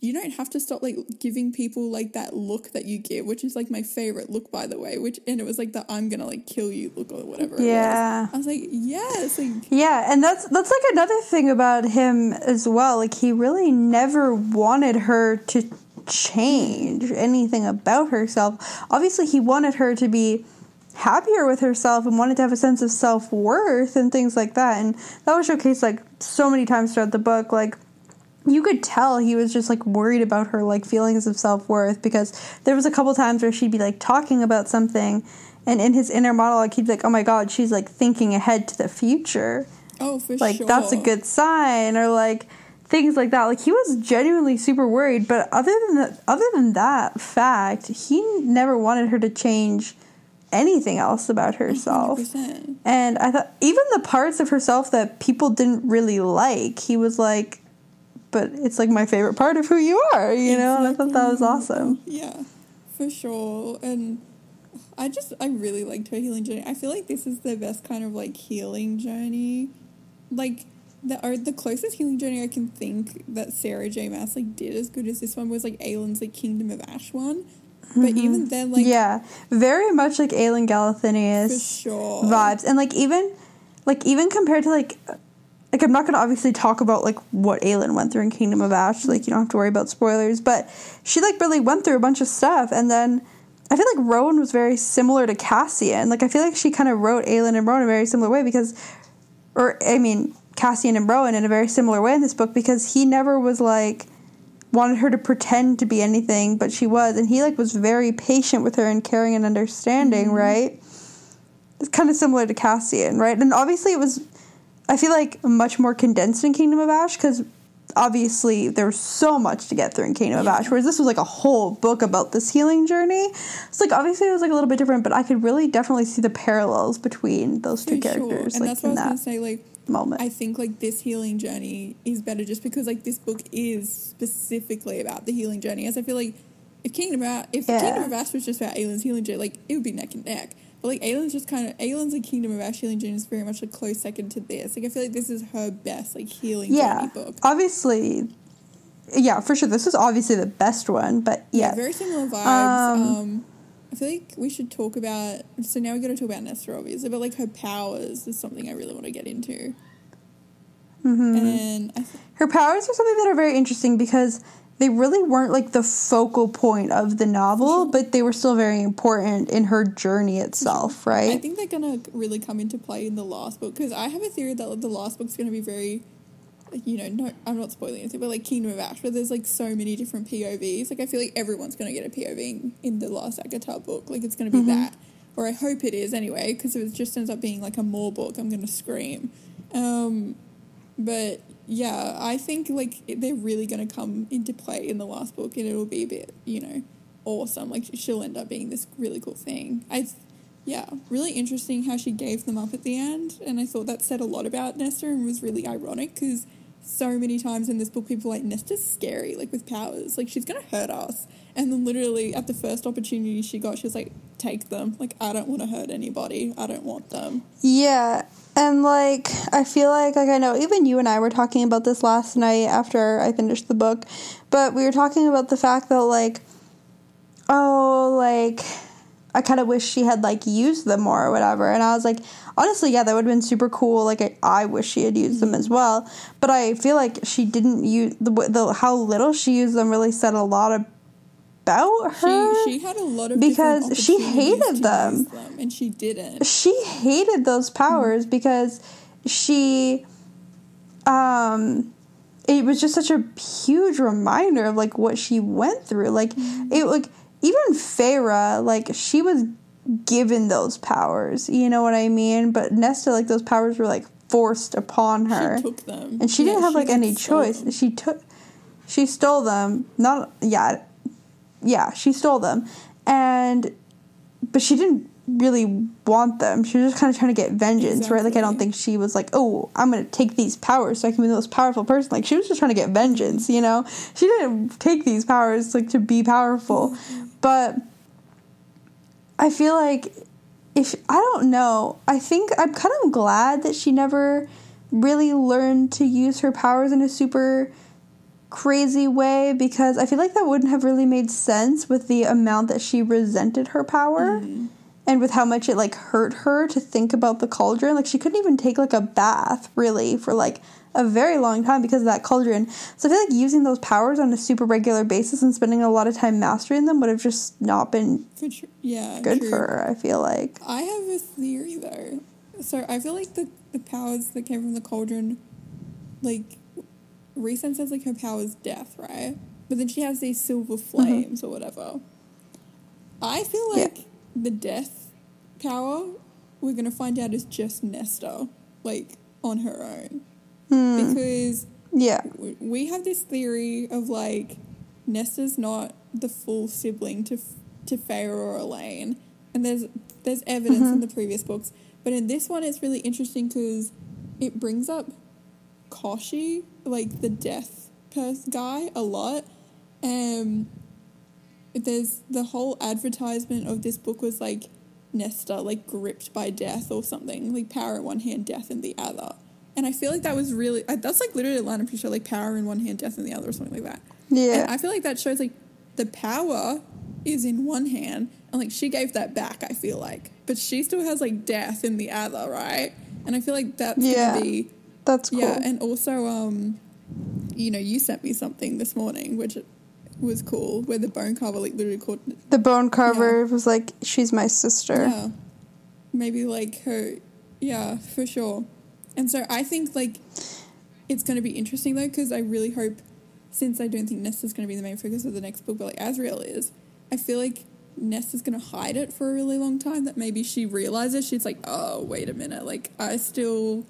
you don't have to stop like giving people like that look that you give, which is like my favorite look by the way. Which and it was like the I'm gonna like kill you look or whatever. it was. Yeah. I was like, yes, like Yeah, and that's that's like another thing about him as well. Like he really never wanted her to change anything about herself. Obviously, he wanted her to be happier with herself and wanted to have a sense of self-worth and things like that. And that was showcased like so many times throughout the book like you could tell he was just like worried about her like feelings of self-worth because there was a couple times where she'd be like talking about something and in his inner monologue he'd be like oh my god she's like thinking ahead to the future oh for like sure. that's a good sign or like things like that like he was genuinely super worried but other than that other than that fact he never wanted her to change anything else about herself 100%. and i thought even the parts of herself that people didn't really like he was like but it's like my favorite part of who you are you know and i thought that was awesome Yeah, for sure. And I just I really liked her healing journey. I feel like this is the best kind of like healing journey. Like the or the closest healing journey I can think that Sarah J. Maas like did as good as this one was like Aelin's like Kingdom of Ash one. But even then like Mm-hmm. yeah very much like Aelin for Galathynius sure. vibes and like even like even compared to like like I'm not gonna obviously talk about like what Aelin went through in Kingdom of Ash like you don't have to worry about spoilers but she like really went through a bunch of stuff and then I feel like Rowan was very similar to Cassian like I feel like she kind of wrote Aelin and Rowan in a very similar way because or I mean Cassian and Rowan in a very similar way in this book because he never was like wanted her to pretend to be anything but she was and he like was very patient with her and caring and understanding mm-hmm. right it's kind of similar to Cassian, right? And obviously, it was. I feel like much more condensed in Kingdom of Ash because obviously there's so much to get through in Kingdom of Ash, whereas this was like a whole book about this healing journey. It's like obviously it was like a little bit different, but I could really definitely see the parallels between those two For sure. characters, And like that's what I in was gonna that say. Like, moment. I think like this healing journey is better just because like this book is specifically about the healing journey. As I feel like if Kingdom of if Yeah. Kingdom of Ash was just about Aelin's healing journey, like it would be neck and neck. But like Aelin's just kind of Aelin's like Kingdom of Ash healing journey is very much a close second to this. Like I feel like this is her best like healing yeah, book. obviously, yeah, for sure. This is obviously the best one, but yeah, very similar vibes. Um, Um, I feel like we should talk about. So now we got to talk about Nesta, obviously, but like her powers is something I really want to get into. Mm-hmm. And I th- her powers are something that are very interesting because they really weren't like the focal point of the novel, but they were still very important in her journey itself, right? I think they're gonna really come into play in the last book because I have a theory that the last book's gonna be very, like, you know, no, I'm not spoiling anything, but like Kingdom of Ash, where there's like so many different POVs. Like I feel like everyone's gonna get a POV in, the last ACOTAR book. Like it's gonna be that, or I hope it is anyway. Because if it just ends up being like a more book, I'm gonna scream. Um, but yeah, I think like they're really gonna come into play in the last book, and it'll be a bit, you know, awesome. Like she'll end up being this really cool thing. I, yeah, really interesting how she gave them up at the end, and I thought that said a lot about Nesta and was really ironic because so many times in this book people like Nesta's scary, like with powers, like she's gonna hurt us, and then literally at the first opportunity she got, she was like, take them, like I don't want to hurt anybody, I don't want them. Yeah, and like I feel like like I know even you and I were talking about this last night after I finished the book, but we were talking about the fact that like oh like I kind of wish she had like used them more or whatever, and I was like honestly yeah that would have been super cool. Like I, I wish she had used them as well, but I feel like she didn't use the, the how little she used them really said a lot about her. She she had a lot of Because she hated them. use and she didn't. she hated those powers because she um it was just such a huge reminder of like what she went through like it like even Feyre like she was given those powers you know what i mean but Nesta like those powers were like forced upon her She took them, and she didn't Yeah, have like any choice them. she took she stole them not yeah yeah she stole them. And but she didn't really want them. She was just kind of trying to get vengeance right? Like i don't think she was like oh i'm gonna take these powers so i can be the most powerful person. Like she was just trying to get vengeance you know? She didn't take these powers like to be powerful. Mm-hmm. But i feel like if I don't know, I think I'm kind of glad that she never really learned to use her powers in a super crazy way because I feel like that wouldn't have really made sense with the amount that she resented her power mm-hmm. and with how much it like hurt her to think about the cauldron. Like she couldn't even take like a bath really for like a very long time because of that cauldron. So I feel like using those powers on a super regular basis and spending a lot of time mastering them would have just not been For tr- yeah, good true. for her, I feel like. I have a theory though. So I feel like the, the powers that came from the cauldron, like, Rhys says like her power is death, right? But then she has these silver flames or whatever. I feel Mm-hmm. Yeah. like the death power we're gonna find out is just Nesta, like on her own, Hmm. because Yeah. we have this theory of like Nesta's not the full sibling to to Feyre or Elain, and there's there's evidence in the previous books, but in this one it's really interesting because it brings up Koschei, like the death guy, a lot. Um, there's the whole advertisement of this book was like Nesta, like gripped by death or something, like power in one hand, death in the other. And I feel like that was really uh, that's like literally a line I'm pretty sure like power in one hand, death in the other, or something like that. Yeah. And I feel like that shows like the power is in one hand, and like she gave that back. I feel like, but she still has like death in the other, right? And I feel like that's Yeah. gonna be That's cool. yeah. And also, um, you know, you sent me something this morning, which was cool, where the bone carver like literally called the bone carver was like, she's my sister. yeah, maybe like her, yeah, for sure. And so I think like it's going to be interesting though, because I really hope, since I don't think Nesta's going to be the main focus of the next book, but like Azriel is, I feel like Nesta's gonna hide it for a really long time. That maybe she realizes she's like, oh wait a minute, like I still,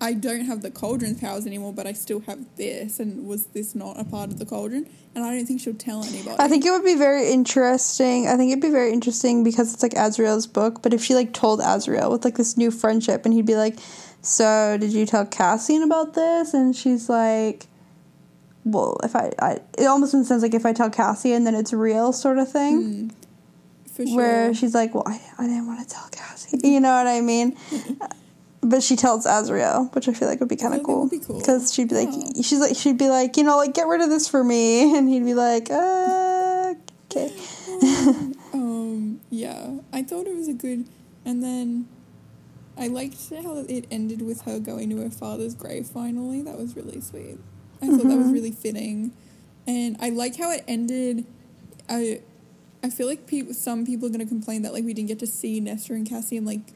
I don't have the cauldron's powers anymore, but I still have this. And was this not a part of the cauldron? And I don't think she'll tell anybody. I think it would be very interesting. I think it'd be very interesting because it's like Azriel's book. But if she like told Azriel with like this new friendship, and he'd be like, "So did you tell Cassian about this?" And she's like, "Well, if I, I it almost sense like if I tell Cassian, then it's real, sort of thing." Mm, for sure. Where she's like, "Well, I, I didn't want to tell Cassian," you know what I mean? But she tells Azriel, which I feel like would be kind of cool. be cool. Because she'd be like, Yeah. she's like, she'd be like, you know, like get rid of this for me, and he'd be like, uh, okay. um, yeah, I thought it was a good, and then I liked how it ended with her going to her father's grave. Finally, that was really sweet. I thought that was Mhm. really fitting, and I like how it ended. I, I feel like people, some people are gonna complain that like we didn't get to see Nesta and Cassie in like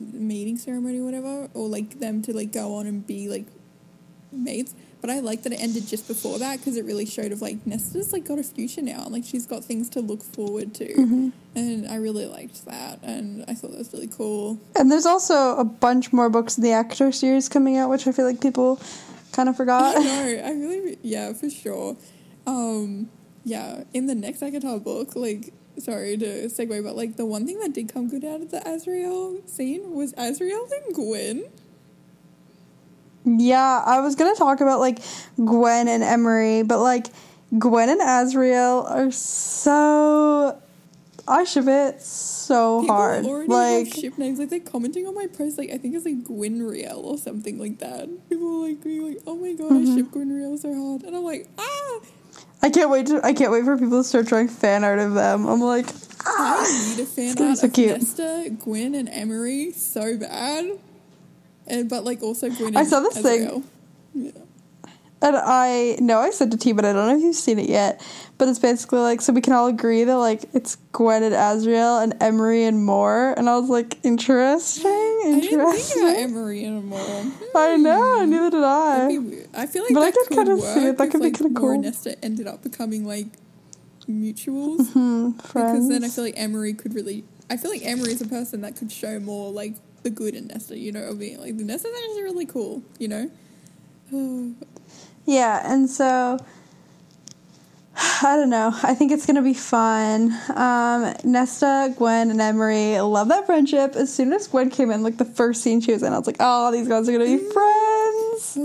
meeting ceremony or whatever, or like them to like go on and be like mates. But I like that it ended just before that because it really showed of like Nesta's like got a future now and like she's got things to look forward to, Mhm. and I really liked that, and I thought that was really cool. And there's also a bunch more books in the ACOTAR series coming out, which I feel like people kind of I forgot. know, I really, yeah, for sure. Um, yeah, in the next ACOTAR book, like, sorry to segue, but like the one thing that did come good out of the Azriel scene was Azriel and Gwen. yeah, I was gonna talk about like Gwen and Emerie, but like Gwen and Azriel are so. I ship it so People hard. already Like have ship names. Like they're commenting on my post. Like I think it's like Gwynriel or something like that. People are like being like, "Oh my god, Mhm. I ship Gwynriel so hard," and I'm like, "Ah, I can't wait to. I can't wait for people to start drawing fan art of them. I'm like, ah. I need a fan art so of cute. Nesta, Gwen, and Emerie so bad." And but like also Gwen. I saw this thing. Yeah. And I know I sent it to you, but I don't know if you've seen it yet. But it's basically like so we can all agree that like it's Gwen and Azriel and Emerie and more. And I was like, interesting, interesting. I didn't think about. Emerie anymore. I know, neither did I. weird. I feel like But I could could kinda see it. That if, could be like, kinda Laura cool. and Nesta ended up becoming like mutuals. Hmm, Because then I feel like Emerie could really. I feel like Emerie is a person that could show more like the good in Nesta, you know, of being like the Nesta's actually really cool, you know. Oh, Yeah, and so I don't know. I think it's gonna be fun. Um, Nesta, Gwen, and Emerie love that friendship. As soon as Gwen came in, like the first scene she was in, I was like, "Oh, these guys are gonna be friends."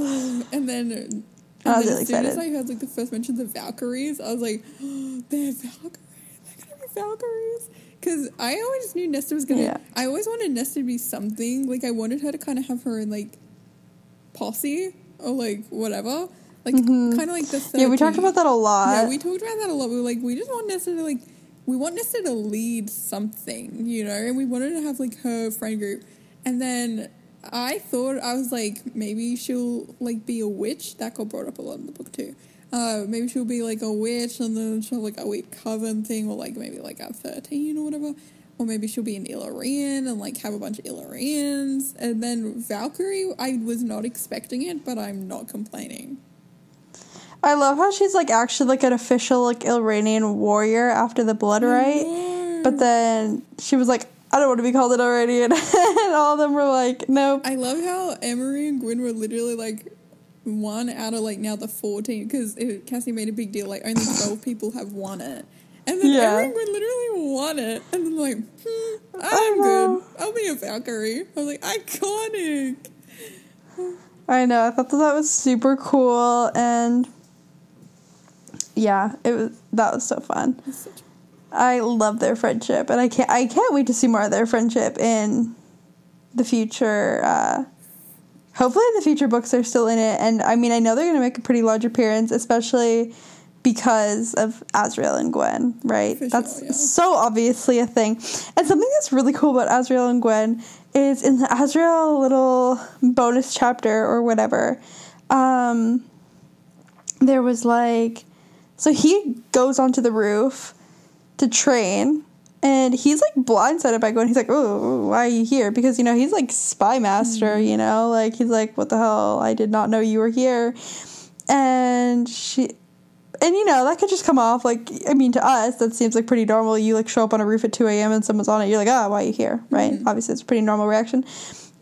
and then. And I was then really as soon as. I heard like the first mention of Valkyries, I was like, oh, "They're Valkyries! They're gonna be Valkyries!" Because I always knew Nesta was gonna. Yeah. I always wanted Nesta to be something. Like I wanted her to kind of have her in like posse or like whatever, like Mhm. kind of like the. Yeah, we talked about that a lot. Yeah, we talked about that a lot. We were like, we just want Nesta to like, we want Nesta to lead something, you know, and we wanted to have like her friend group. And then I thought I was like, maybe she'll like be a witch. That got brought up a lot in the book too. Uh, maybe she'll be like a witch, and then she'll have like a witch coven thing, or like maybe like a thirteen or whatever. Or maybe she'll be an Illyrian and like have a bunch of Illyrians. And then Valkyrie, I was not expecting it, but I'm not complaining. I love how she's like actually like an official like Illyrian warrior after the Blood Rite. No. But then she was like, I don't want to be called an Illyrian. and all of them were like, nope. I love how Emerie and Gwen were literally like one out of like now the 14 because Cassie made a big deal like only 12 people have won it. And then Yeah. Emerie and Gwen literally won it. And then like, hmm, I'm good. I'll be a Valkyrie. I was like, iconic. I know. I thought that, that was super cool, and yeah, it was. That was so fun. I love their friendship, and I can't. I can't wait to see more of their friendship in the future. Uh, hopefully, the future books are still in it, and I mean, I know they're going to make a pretty large appearance, especially because of Azriel and Gwen, right? Sure, that's yeah. so obviously a thing. And something that's really cool about Azriel and Gwen is in the Azriel little bonus chapter or whatever. Um, there was like, so he goes onto the roof to train. And he's like blindsided by Gwen. He's like, "Oh, why are you here?" Because you know he's like spy master. You know, like he's like, "What the hell? I did not know you were here." And she, and you know that could just come off like I mean to us that seems like pretty normal. You like show up on a roof at two a.m. and someone's on it. You're like, oh, why are you here? Right? Mm-hmm. Obviously, it's a pretty normal reaction.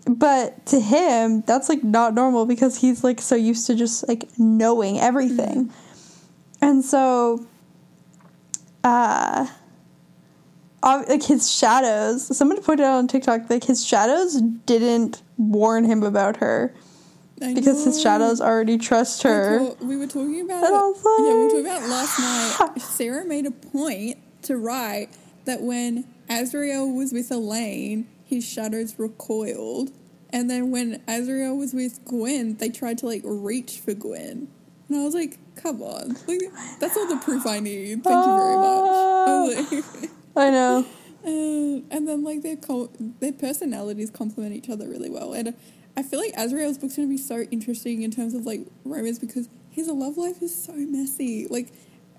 But to him, that's like not normal because he's like so used to just like knowing everything, Mm-hmm. And so, uh, like his shadows. Someone pointed out on TikTok like his shadows didn't warn him about her I because his shadows already trust her. We were talking about And I was yeah, we were talking about last night. Sarah made a point to write that when Azriel was with Elain, his shadows recoiled, and then when Azriel was with Gwen, they tried to like reach for Gwen, and I was like, "Come on, like, that's all the proof I need. Thank you very much." I like- I know. Uh, and then like their co- their personalities complement each other really well, and I feel like Azriel's book's gonna be so interesting in terms of like romance because his love life is so messy. Like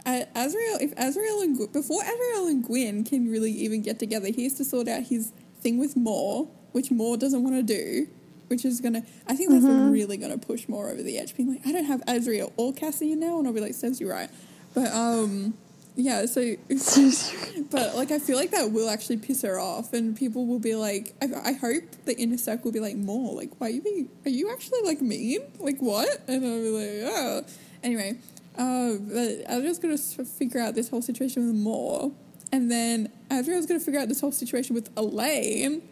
Azriel, if Azriel and Gw- before Azriel and Gwyn can really even get together, he has to sort out his thing with Mor, which Mor doesn't want to do. Which is gonna, I think that's really gonna push Mor over the edge. Being like, I don't have Azriel or Cassie now, and I'll be like, says you right. But um, yeah. So but like I feel like that will actually piss her off, and people will be like, I, I hope the inner circle will be like more like, why are you being, are you actually like mean? Like what? And I'll be like, oh. Anyway, uh, but Azriel's gonna figure out this whole situation with Mor. and then Azriel's gonna figure out this whole situation with Elain,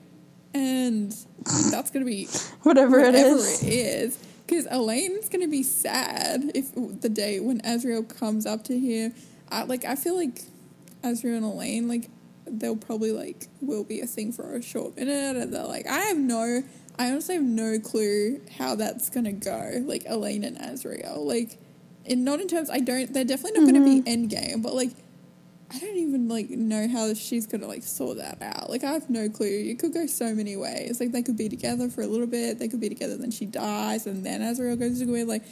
and that's gonna be Whatever, whatever is. it is. Because Elain's gonna be sad if the day when Azriel comes up to here. I, like I feel like Azriel and Elain, like they'll probably like will be a thing for a short minute, and they're like, I have no, I honestly have no clue how that's gonna go. Like Elain and Azriel, like, in not in terms, I don't. They're definitely not gonna be mm-hmm. endgame, but like. I don't even like know how she's gonna like sort that out. Like I have no clue. It could go so many ways. Like they could be together for a little bit. They could be together, then she dies, and then Azriel goes away. Like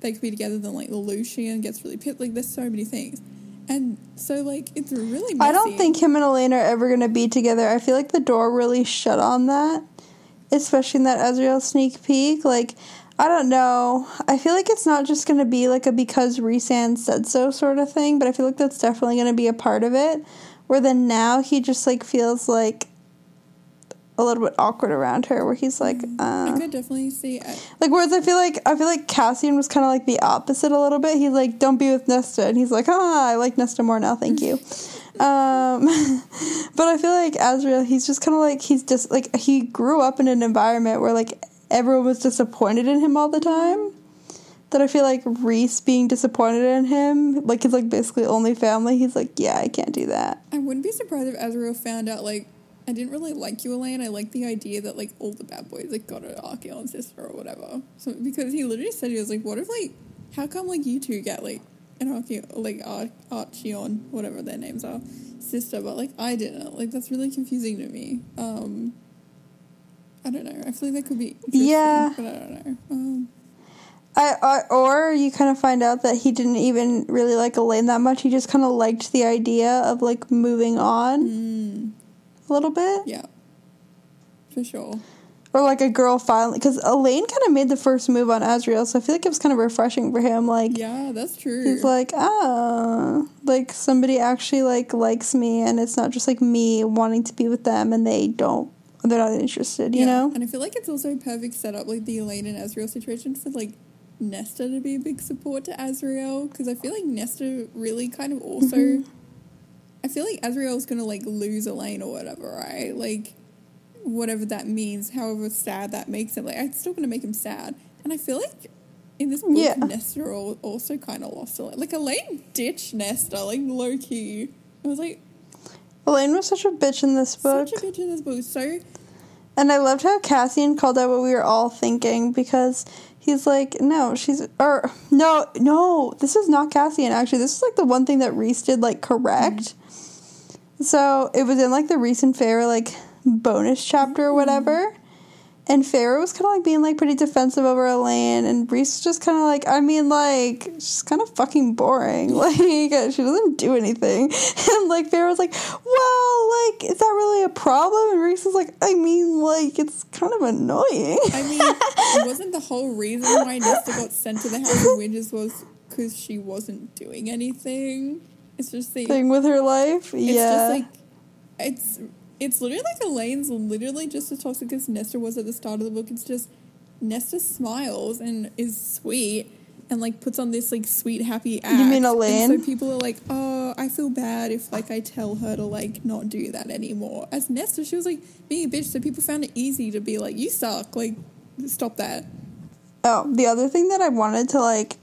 they could be together, then like Lucien gets really pissed. Like there's so many things, and so like it's really. Messy. I don't think him and Elain are ever going to be together. I feel like the door really shut on that, especially in that Azriel sneak peek. Like, I don't know. I feel like it's not just going to be like a because Rhysand said so sort of thing, but I feel like that's definitely going to be a part of it. Where then now he just like feels like a little bit awkward around her, where he's like, I uh, could definitely see. I, like whereas I feel like I feel like Cassian was kind of like the opposite a little bit. He's like, "Don't be with Nesta," and he's like, "Ah, I like Nesta more now, thank you." um, but I feel like Azriel, he's just kind of like he's just like he grew up in an environment where like everyone was disappointed in him all the time. That I feel like Rhys being disappointed in him, like his like basically only family. He's like, "Yeah, I can't do that." I wouldn't be surprised if Azriel found out like I didn't really like you, Elain. I like the idea that like all the bad boys like got an Archeon sister or whatever. So because he literally said he was like, what if like how come like you two get like an Archeon like Ar- Archeon whatever their names are sister, but like I didn't. Like that's really confusing to me. Um, I don't know. I feel like that could be Yeah. but I don't know. Um, I, I or you kind of find out that he didn't even really like Elain that much. He just kind of liked the idea of like moving on a little bit, yeah, for sure. or like a girl finally. Because Elain kind of made the first move on Azriel, so I feel like it was kind of refreshing for him. Like Yeah, that's true. he's like, oh, like somebody actually like likes me, and it's not just like me wanting to be with them, and they don't. They're not interested, you Yeah, know. And I feel like it's also a perfect setup, like the Elain and Azriel situation, for like Nesta to be a big support to Azriel because I feel like Nesta really kind of also. Mm-hmm. I feel like Azriel's gonna like lose Elain or whatever, right? Like whatever that means, however sad that makes him. Like it's still gonna make him sad, and I feel like in this book, Yeah. Nesta also kind of lost Elain. Like Elain ditched Nesta, like low key. I was like Elain was such a bitch in this book. such a bitch in this book. So And I loved how Cassian called out what we were all thinking because he's like, no, she's or no, no, this is not Cassian. Actually, this is like the one thing that Rhys did like correct. Mm-hmm. So it was in like the recent Feyre like bonus chapter or mm-hmm. whatever. And Feyre was kind of like being like pretty defensive over Elain, and Rhys was just kind of like, I mean, like, she's kind of fucking boring. Like, she doesn't do anything. And like, Feyre was like, well, like, is that really a problem? And Rhys was like, I mean, like, it's kind of annoying. I mean, it wasn't the whole reason why Nesta got sent to the House of Winds was because she wasn't doing anything. It's just the Thing with her life. it's yeah. just like it's it's literally like Elain's literally just as toxic as Nesta was at the start of the book. It's just Nesta smiles and is sweet and like puts on this like sweet happy act. You mean And Elain? so people are like, oh, I feel bad if like I tell her to like not do that anymore. As Nesta, she was like being a bitch, so people found it easy to be like, you suck, like stop that. Oh, the other thing that I wanted to like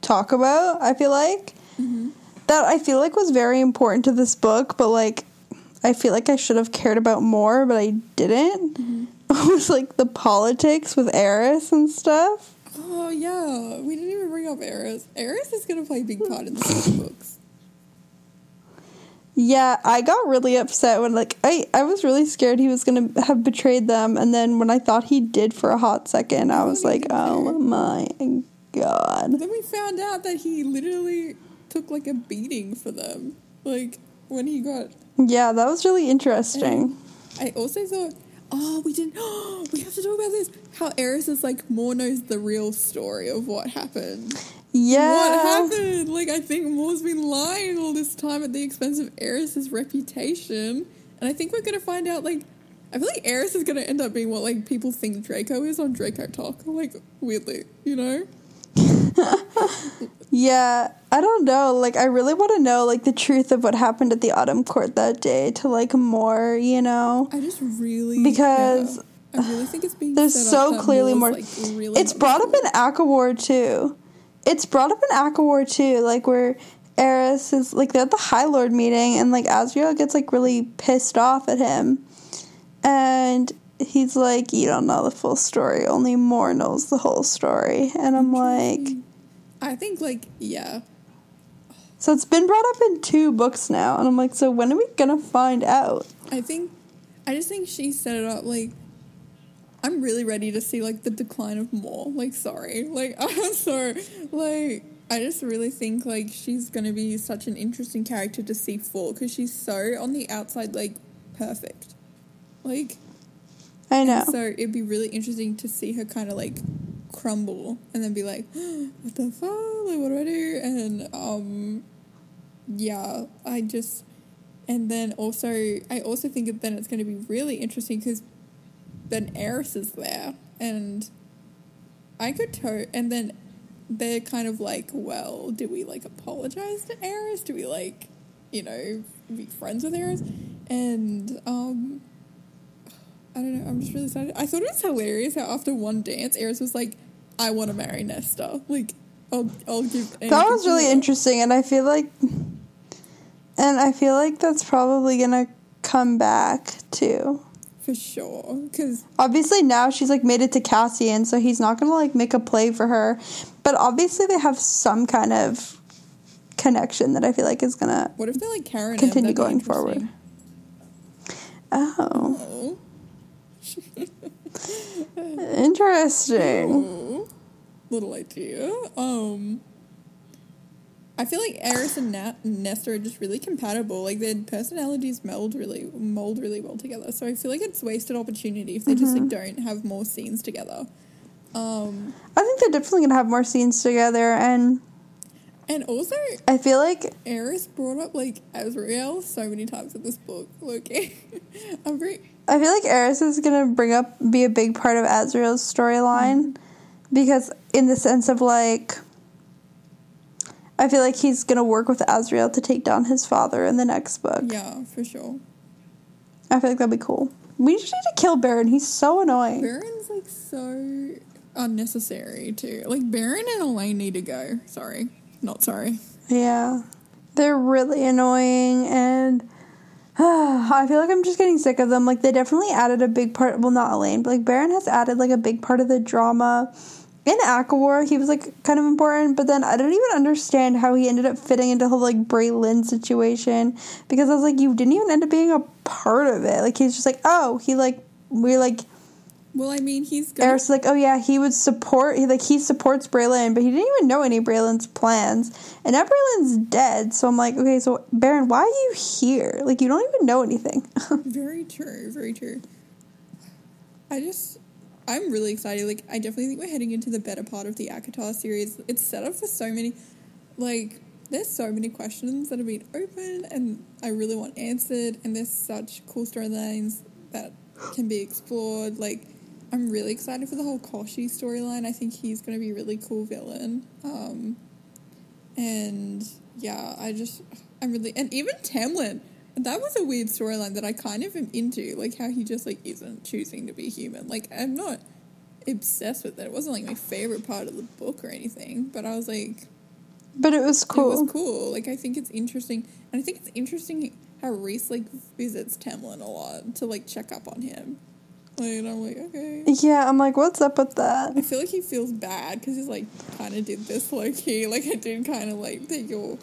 talk about, I feel like mm-hmm. that I feel like was very important to this book, but like I feel like I should have cared about more, but I didn't. Mm-hmm. It was like the politics with Eris and stuff. Oh yeah, we didn't even bring up Eris. Eris is gonna play a big part in the books. Yeah, I got really upset when like I I was really scared he was gonna have betrayed them, and then when I thought he did for a hot second, I was like, oh my god. Then we found out that he literally took like a beating for them. Like when he got. Yeah, that was really interesting. I also thought, oh, we didn't. Oh, we have to talk about this. How Eris is like Mor knows the real story of what happened. Yeah. What happened? Like I think Mor's been lying all this time at the expense of Eris's reputation, and I think we're gonna find out. Like, I feel like Eris is gonna end up being what like people think Draco is on DracoTok. Like weirdly, you know. Yeah, I don't know. Like, I really want to know like the truth of what happened at the autumn court that day to like Mor, you know. I just really Because- yeah, I really think it's being There's so clearly more. Like, really it's brought up in ACOWAR too. It's brought up in ACOWAR too, like where Eris is like they're at the High Lord meeting and like Azriel gets like really pissed off at him, and he's like, "You don't know the full story. Only Mor knows the whole story." And I'm like, I think like yeah, so it's been brought up in two books now, and I'm like, so when are we gonna find out? I think I just think she set it up like I'm really ready to see like the decline of Mor. Like sorry. Like I'm sorry. Like I just really think like she's gonna be such an interesting character to see fall because she's so on the outside like perfect. Like I know. so it'd be really interesting to see her kind of like crumble and then be like, what the fuck? Like what do I do? And um yeah, I just and then also I also think that then it's going to be really interesting because then Eris is there and I could to and then they're kind of like, well, do we like apologize to Eris? Do we like, you know, be friends with Eris? And um I don't know, I'm just really excited. I thought it was hilarious how after one dance Eris was like, I want to marry Nesta. Like I'll I'll give That was really her." interesting, and I feel like, and I feel like that's probably gonna come back too. for sure because Obviously, now she's like made it to Cassian, so he's not gonna like make a play for her. But obviously, they have some kind of connection that I feel like is gonna what if they're like Karen? continue going forward. Oh, Oh. interesting. Little idea. Um, I feel like Eris and Nat Nesta are just really compatible. Like their personalities meld really mold really well together. So I feel like it's wasted opportunity if they just Mm-hmm. like don't have more scenes together. Um, I think they're definitely gonna have more scenes together, and and also I feel like Eris brought up like Azriel so many times in this book. Okay, I'm very I feel like Eris is gonna bring up be a big part of Azriel's storyline mm-hmm. because in the sense of like I feel like he's gonna work with Azriel to take down his father in the next book. yeah for sure. I feel like that'd be cool. We just need to kill Beron. He's so annoying. Beron's like so unnecessary too. Like Beron and Elain need to go. Sorry, not sorry. Yeah. They're really annoying and I feel like I'm just getting sick of them. Like they definitely added a big part well not Elain, but like Beron has added like a big part of the drama. In ACOWAR, he was like kind of important, but then I don't even understand how he ended up fitting into the whole like Briallyn situation because I was like, you didn't even end up being a part of it. Like he's just like, oh, he like we like Well, I mean, he's gonna, Eris like, oh yeah, he would support. He like he supports Briallyn, but he didn't even know any Briallyn's plans. And now Briallyn's dead, so I'm like, okay, so Beron, why are you here? Like you don't even know anything. very true, very true. I just, I'm really excited. Like, I definitely think we're heading into the better part of the ACOTAR series. It's set up for so many, like, there's so many questions that have been open and I really want answered. And there's such cool storylines that can be explored. Like, I'm really excited for the whole Koschei storyline. I think he's going to be a really cool villain. Um, and yeah, I just, I'm really, and even Tamlin, that was a weird storyline that I kind of am into, like how he just like isn't choosing to be human. Like I'm not obsessed with it. It wasn't like my favorite part of the book or anything, but I was like, but it was cool. It was cool. Like I think it's interesting, and I think it's interesting how Rhys like visits Tamlin a lot to like check up on him. And I'm like, okay. Yeah, I'm like, what's up with that? I feel like he feels bad because he's like kind of did this low key. Like I did kind of like take your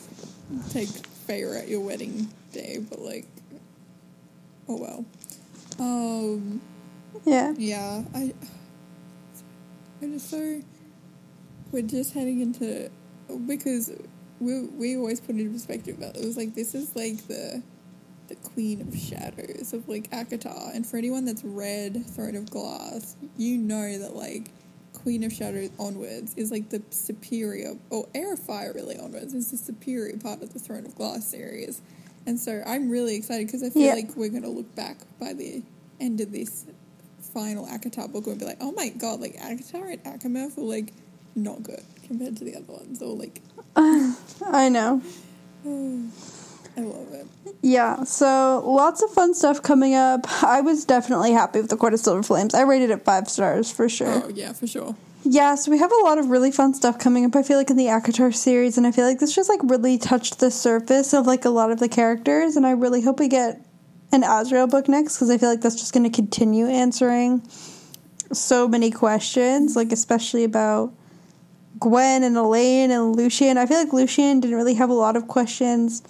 take Feyre at your wedding day, but like, oh well. Um. Yeah. Yeah. I. I'm just so. We're just heading into because we we always put it in perspective about it was like this is like the the queen of shadows of like ACOTAR. and for anyone that's read Throne of Glass you know that like Queen of Shadows onwards is like the superior or Heir of Fire really onwards is the superior part of the Throne of Glass series and so I'm really excited because I feel Yeah. like we're gonna look back by the end of this final ACOTAR book and be like oh my god like ACOTAR and ACOMAF were like not good compared to the other ones or like I know. I love it. Yeah, so lots of fun stuff coming up. I was definitely happy with the Court of Silver Flames. I rated it five stars for sure. Oh yeah, for sure. Yeah, so we have a lot of really fun stuff coming up. I feel like in the ACOTAR series, and I feel like this just like really touched the surface of like a lot of the characters, and I really hope we get an Azriel book next because I feel like that's just going to continue answering so many questions, like especially about Gwen and Elain and Lucien. I feel like Lucien didn't really have a lot of questions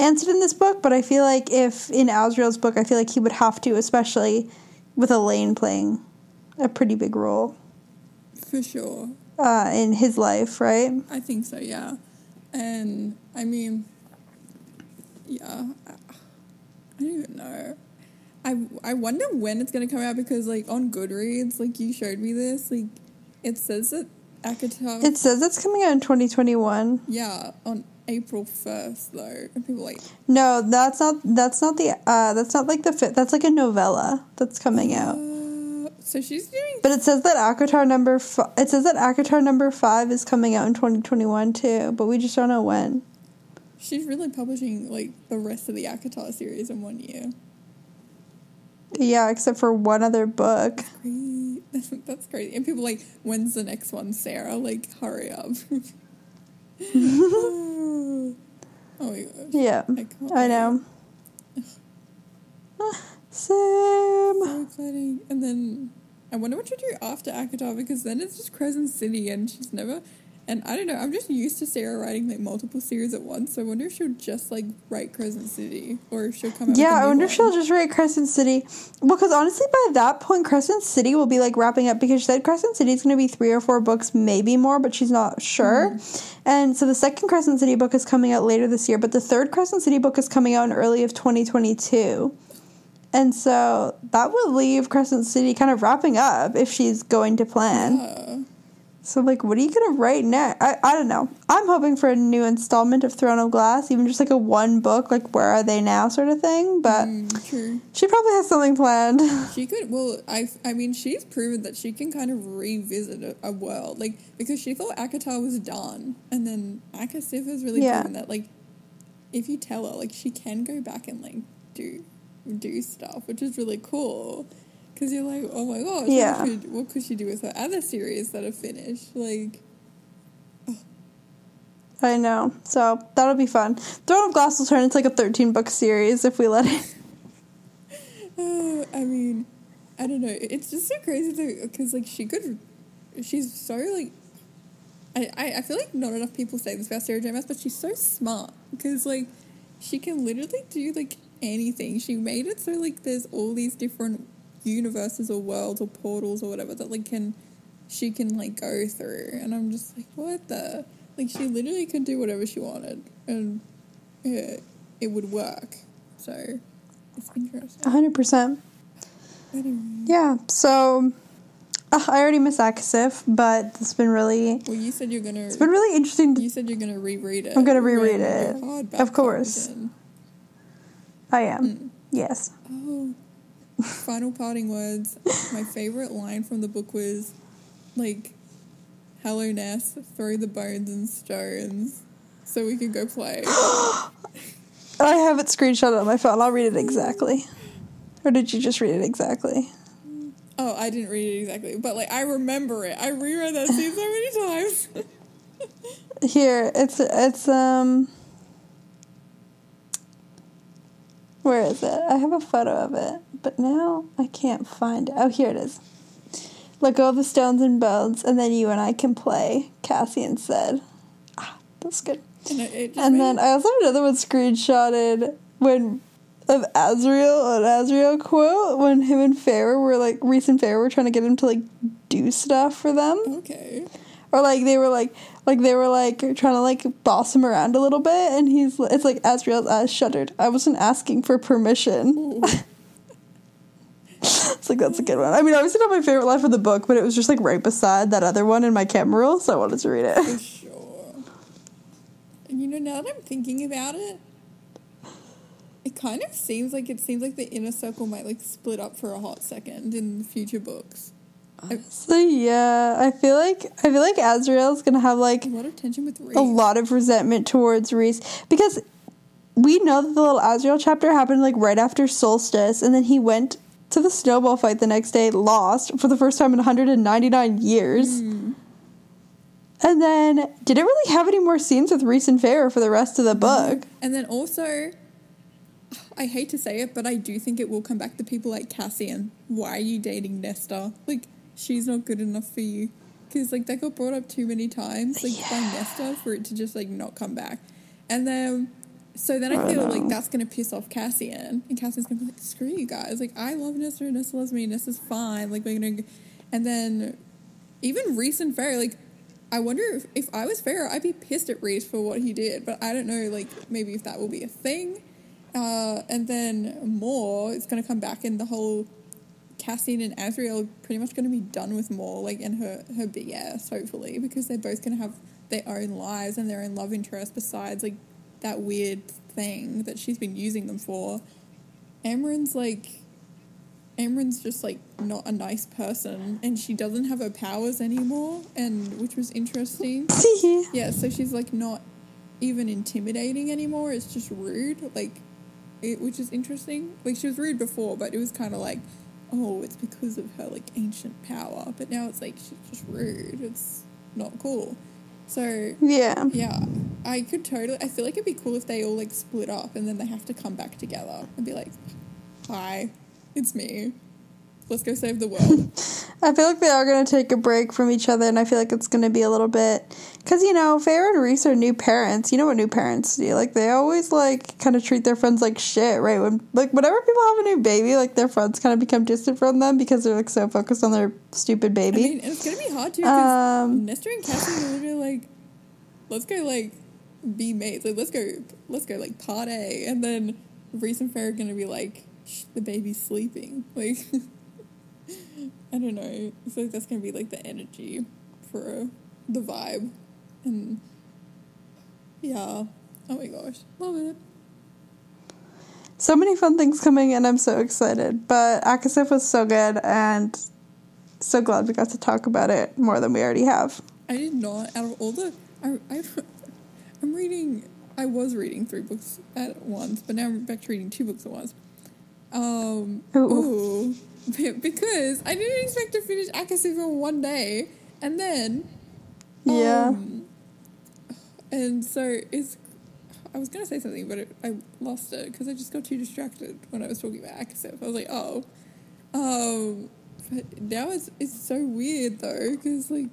answered in this book, but I feel like if in Azriel's book, I feel like he would have to, especially with Elain playing a pretty big role For sure. uh, in his life, right? I think so, yeah. And I mean, yeah, I, don't even know. I, I wonder when it's going to come out because, like, on Goodreads, like, you showed me this, like, it says that ACOTAR. It says it's coming out in 2021. yeah, on April 1st, though. And people like, No, that's not. That's not the. Uh, that's not like the fit. That's like a novella that's coming out. uh, so she's doing. But it says that ACOTAR number. F- it says that ACOTAR number five is coming out in 2021 too. But we just don't know when. She's really publishing, like, the rest of the ACOTAR series in one year. Yeah, except for one other book. Crazy. That's crazy. And people like, when's the next one, Sarah? Like, hurry up. oh my gosh. Yeah, I, I know. Ah, Sam. So exciting. And then I wonder what she'll do after ACOTAR because then it's just Crescent City and she's never. And I don't know, I'm just used to Sarah writing like multiple series at once, so I wonder if she'll just like write Crescent City or if she'll come out Yeah, I wonder if she'll just write Crescent City. Because honestly, by that point, Crescent City will be like wrapping up because she said Crescent City is going to be three or four books, maybe more, but she's not sure. Mm-hmm. And so the second Crescent City book is coming out later this year, but the third Crescent City book is coming out in early of 2022. And so that would leave Crescent City kind of wrapping up if she's going to plan. Yeah. So, like, what are you going to write next? I, I don't know. I'm hoping for a new installment of Throne of Glass, even just like a one book, like, where are they now sort of thing. But Mm, she probably has something planned. She could. Well, I. I mean, she's proven that she can kind of revisit a, a world, like because she thought ACOTAR was done, and then ACOSF has really Yeah. proven that, like, if you tell her, like, she can go back and like do do stuff, which is really cool. Because you're like, oh my gosh, Yeah. what, could, what could she do with her other series that are finished? Like, I know. So that'll be fun. Throne of Glass will turn into like a 13 book series if we let it. Uh, I mean, I don't know. It's just so crazy because like she could, she's so like. I, I, I feel like not enough people say this about Sarah J. Maas, but she's so smart because like she can literally do like anything. She made it so like there's all these different universes or worlds or portals or whatever that like can she can like go through, and I'm just like what the like she literally could do whatever she wanted and yeah, it would work. So it's interesting. 100%. Anyway. Yeah. So Uh, I already miss ACOSF, but it's been really Well, you said you're gonna. it's been really interesting. To, you said you're gonna reread it. I'm gonna reread it. Of course. I am. Mm. Yes. Oh, final parting words. My favorite line from the book was like, "Hello Ness, throw the bones and stones, so we can go play." I have it screenshot on my phone. I'll read it exactly. Or did you just read it exactly? oh, I didn't read it exactly, but like I remember it. I reread that scene so many times. Here, it's it's um. Where is it? I have a photo of it, but now I can't find it. Oh, here it is. Let go of the stones and bones, and then you and I can play. Cassian said. Ah, that's good. and it, it just And then I also have another one screenshotted when of Azriel, an Azriel quote when him and Feyre were like Rhys and Feyre were trying to get him to like do stuff for them. okay. Or like they were like like they were like trying to like boss him around a little bit and he's it's like Azriel's eyes shuddered. I wasn't asking for permission. It's like that's a good one. I mean obviously not my favorite line from the book, but it was just like right beside that other one in my camera roll, so I wanted to read it. For sure. And you know, now that I'm thinking about it, it kind of seems like it seems like the inner circle might like split up for a hot second in future books. So yeah, I feel like I feel like Azriel's gonna have like A lot of tension with Rhys. a lot of resentment towards Rhys because we know that the little Azriel chapter happened like right after Solstice, and then he went to the snowball fight the next day, lost for the first time in 199 years, Hmm. and then didn't really have any more scenes with Rhys and Feyre for the rest of the book. And then also, I hate to say it, but I do think it will come back to people like Cassian. Why are you dating Nesta? Like, she's not good enough for you. Because, like, that got brought up too many times, like, by Nesta for it to just, like, not come back. And then, so then I I feel like that's going to piss off Cassian. And Cassian's going to be like, screw you guys. Like, I love and Nesta loves me, and Nesta's fine. Like, we're to. And then, even Rhys and Feyre, like, I wonder if, if I was Feyre, I'd be pissed at Rhys for what he did, but I don't know, like, maybe if that will be a thing. Uh, and then Mor, is going to come back in the whole Cassian and Azriel are pretty much going to be done with Mor, like, in her, her BS, hopefully, because they're both going to have their own lives and their own love interest besides, like, that weird thing that she's been using them for. Amren's, like, Amren's just like not a nice person and she doesn't have her powers anymore and which was interesting. Yeah, so she's like not even intimidating anymore. It's just rude, like it, which is interesting. Like she was rude before, but it was kind of like, oh, it's because of her like ancient power. But now it's like she's just rude. It's not cool. So yeah. yeah, I could totally. I feel like it'd be cool if they all like split up and then they have to come back together and be like, "Hi, it's me. Let's go save the world." I feel like they are going to take a break from each other, and I feel like it's going to be a little bit because you know Feyre and Rhys are new parents. You know what new parents do? Like they always like kind of treat their friends like shit, right? When like whenever people have a new baby, like their friends kind of become distant from them because they're like so focused on their stupid I baby. mean, and it's gonna be hard too because Um, Nesta and Cassie are literally like, "Let's go like be mates. Like let's go, let's go like party." And then Rhys and Feyre are gonna be like, Shh, "The baby's sleeping." Like, I don't know. I feel like that's gonna be like the energy for the vibe, and yeah. Oh my gosh, love it. so many fun things coming, and I'm so excited. But ACOSF was so good, and so glad we got to talk about it more than we already have. I did not. Out of all the, I, I, I'm reading. I was reading three books at once, but now I'm back to reading two books at once. Um, Ooh. ooh, because I didn't expect to finish ACOSF in one day, and then, Yeah. um, and so it's. I was gonna say something, but it, I lost it because I just got too distracted when I was talking about ACOSF. I was like, oh, um, but now it's it's so weird though because like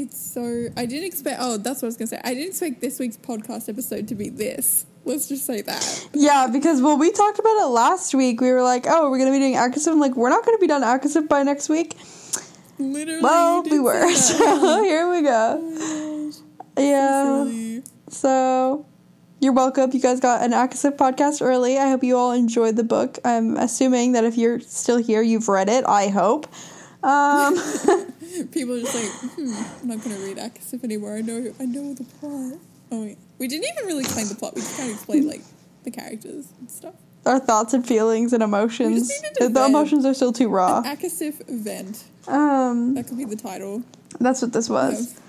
it's so I didn't expect. Oh, that's what I was gonna say. I didn't expect this week's podcast episode to be this. Let's just say that. Yeah, because when we talked about it last week, we were like, "Oh, we're gonna be doing ACOSF." I'm like, we're not gonna be done ACOSF by next week. Literally. Well, we were. So here we go. Oh Yeah. So you're welcome. You guys got an ACOSF podcast early. I hope you all enjoyed the book. I'm assuming that if you're still here, you've read it. I hope. Um, People are just like, hmm, I'm not going to read ACOSF anymore. I know, I know the plot. Oh. We didn't even really explain the plot. We just kind of explained like the characters and stuff. our thoughts and feelings and emotions. We just needed to The emotions are still too raw. ACOSF vent. Um, That could be the title. that's what this was. Yeah.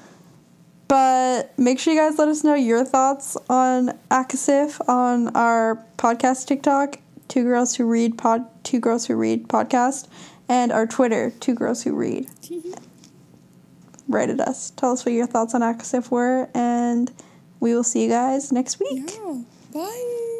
But make sure you guys let us know your thoughts on ACOSF on our podcast TikTok, Two Girls Who Read Pod, Two Girls Who Read podcast, and our Twitter, Two Girls Who Read. Write at us. Tell us what your thoughts on ACOSF were, and we will see you guys next week. Yeah. Bye.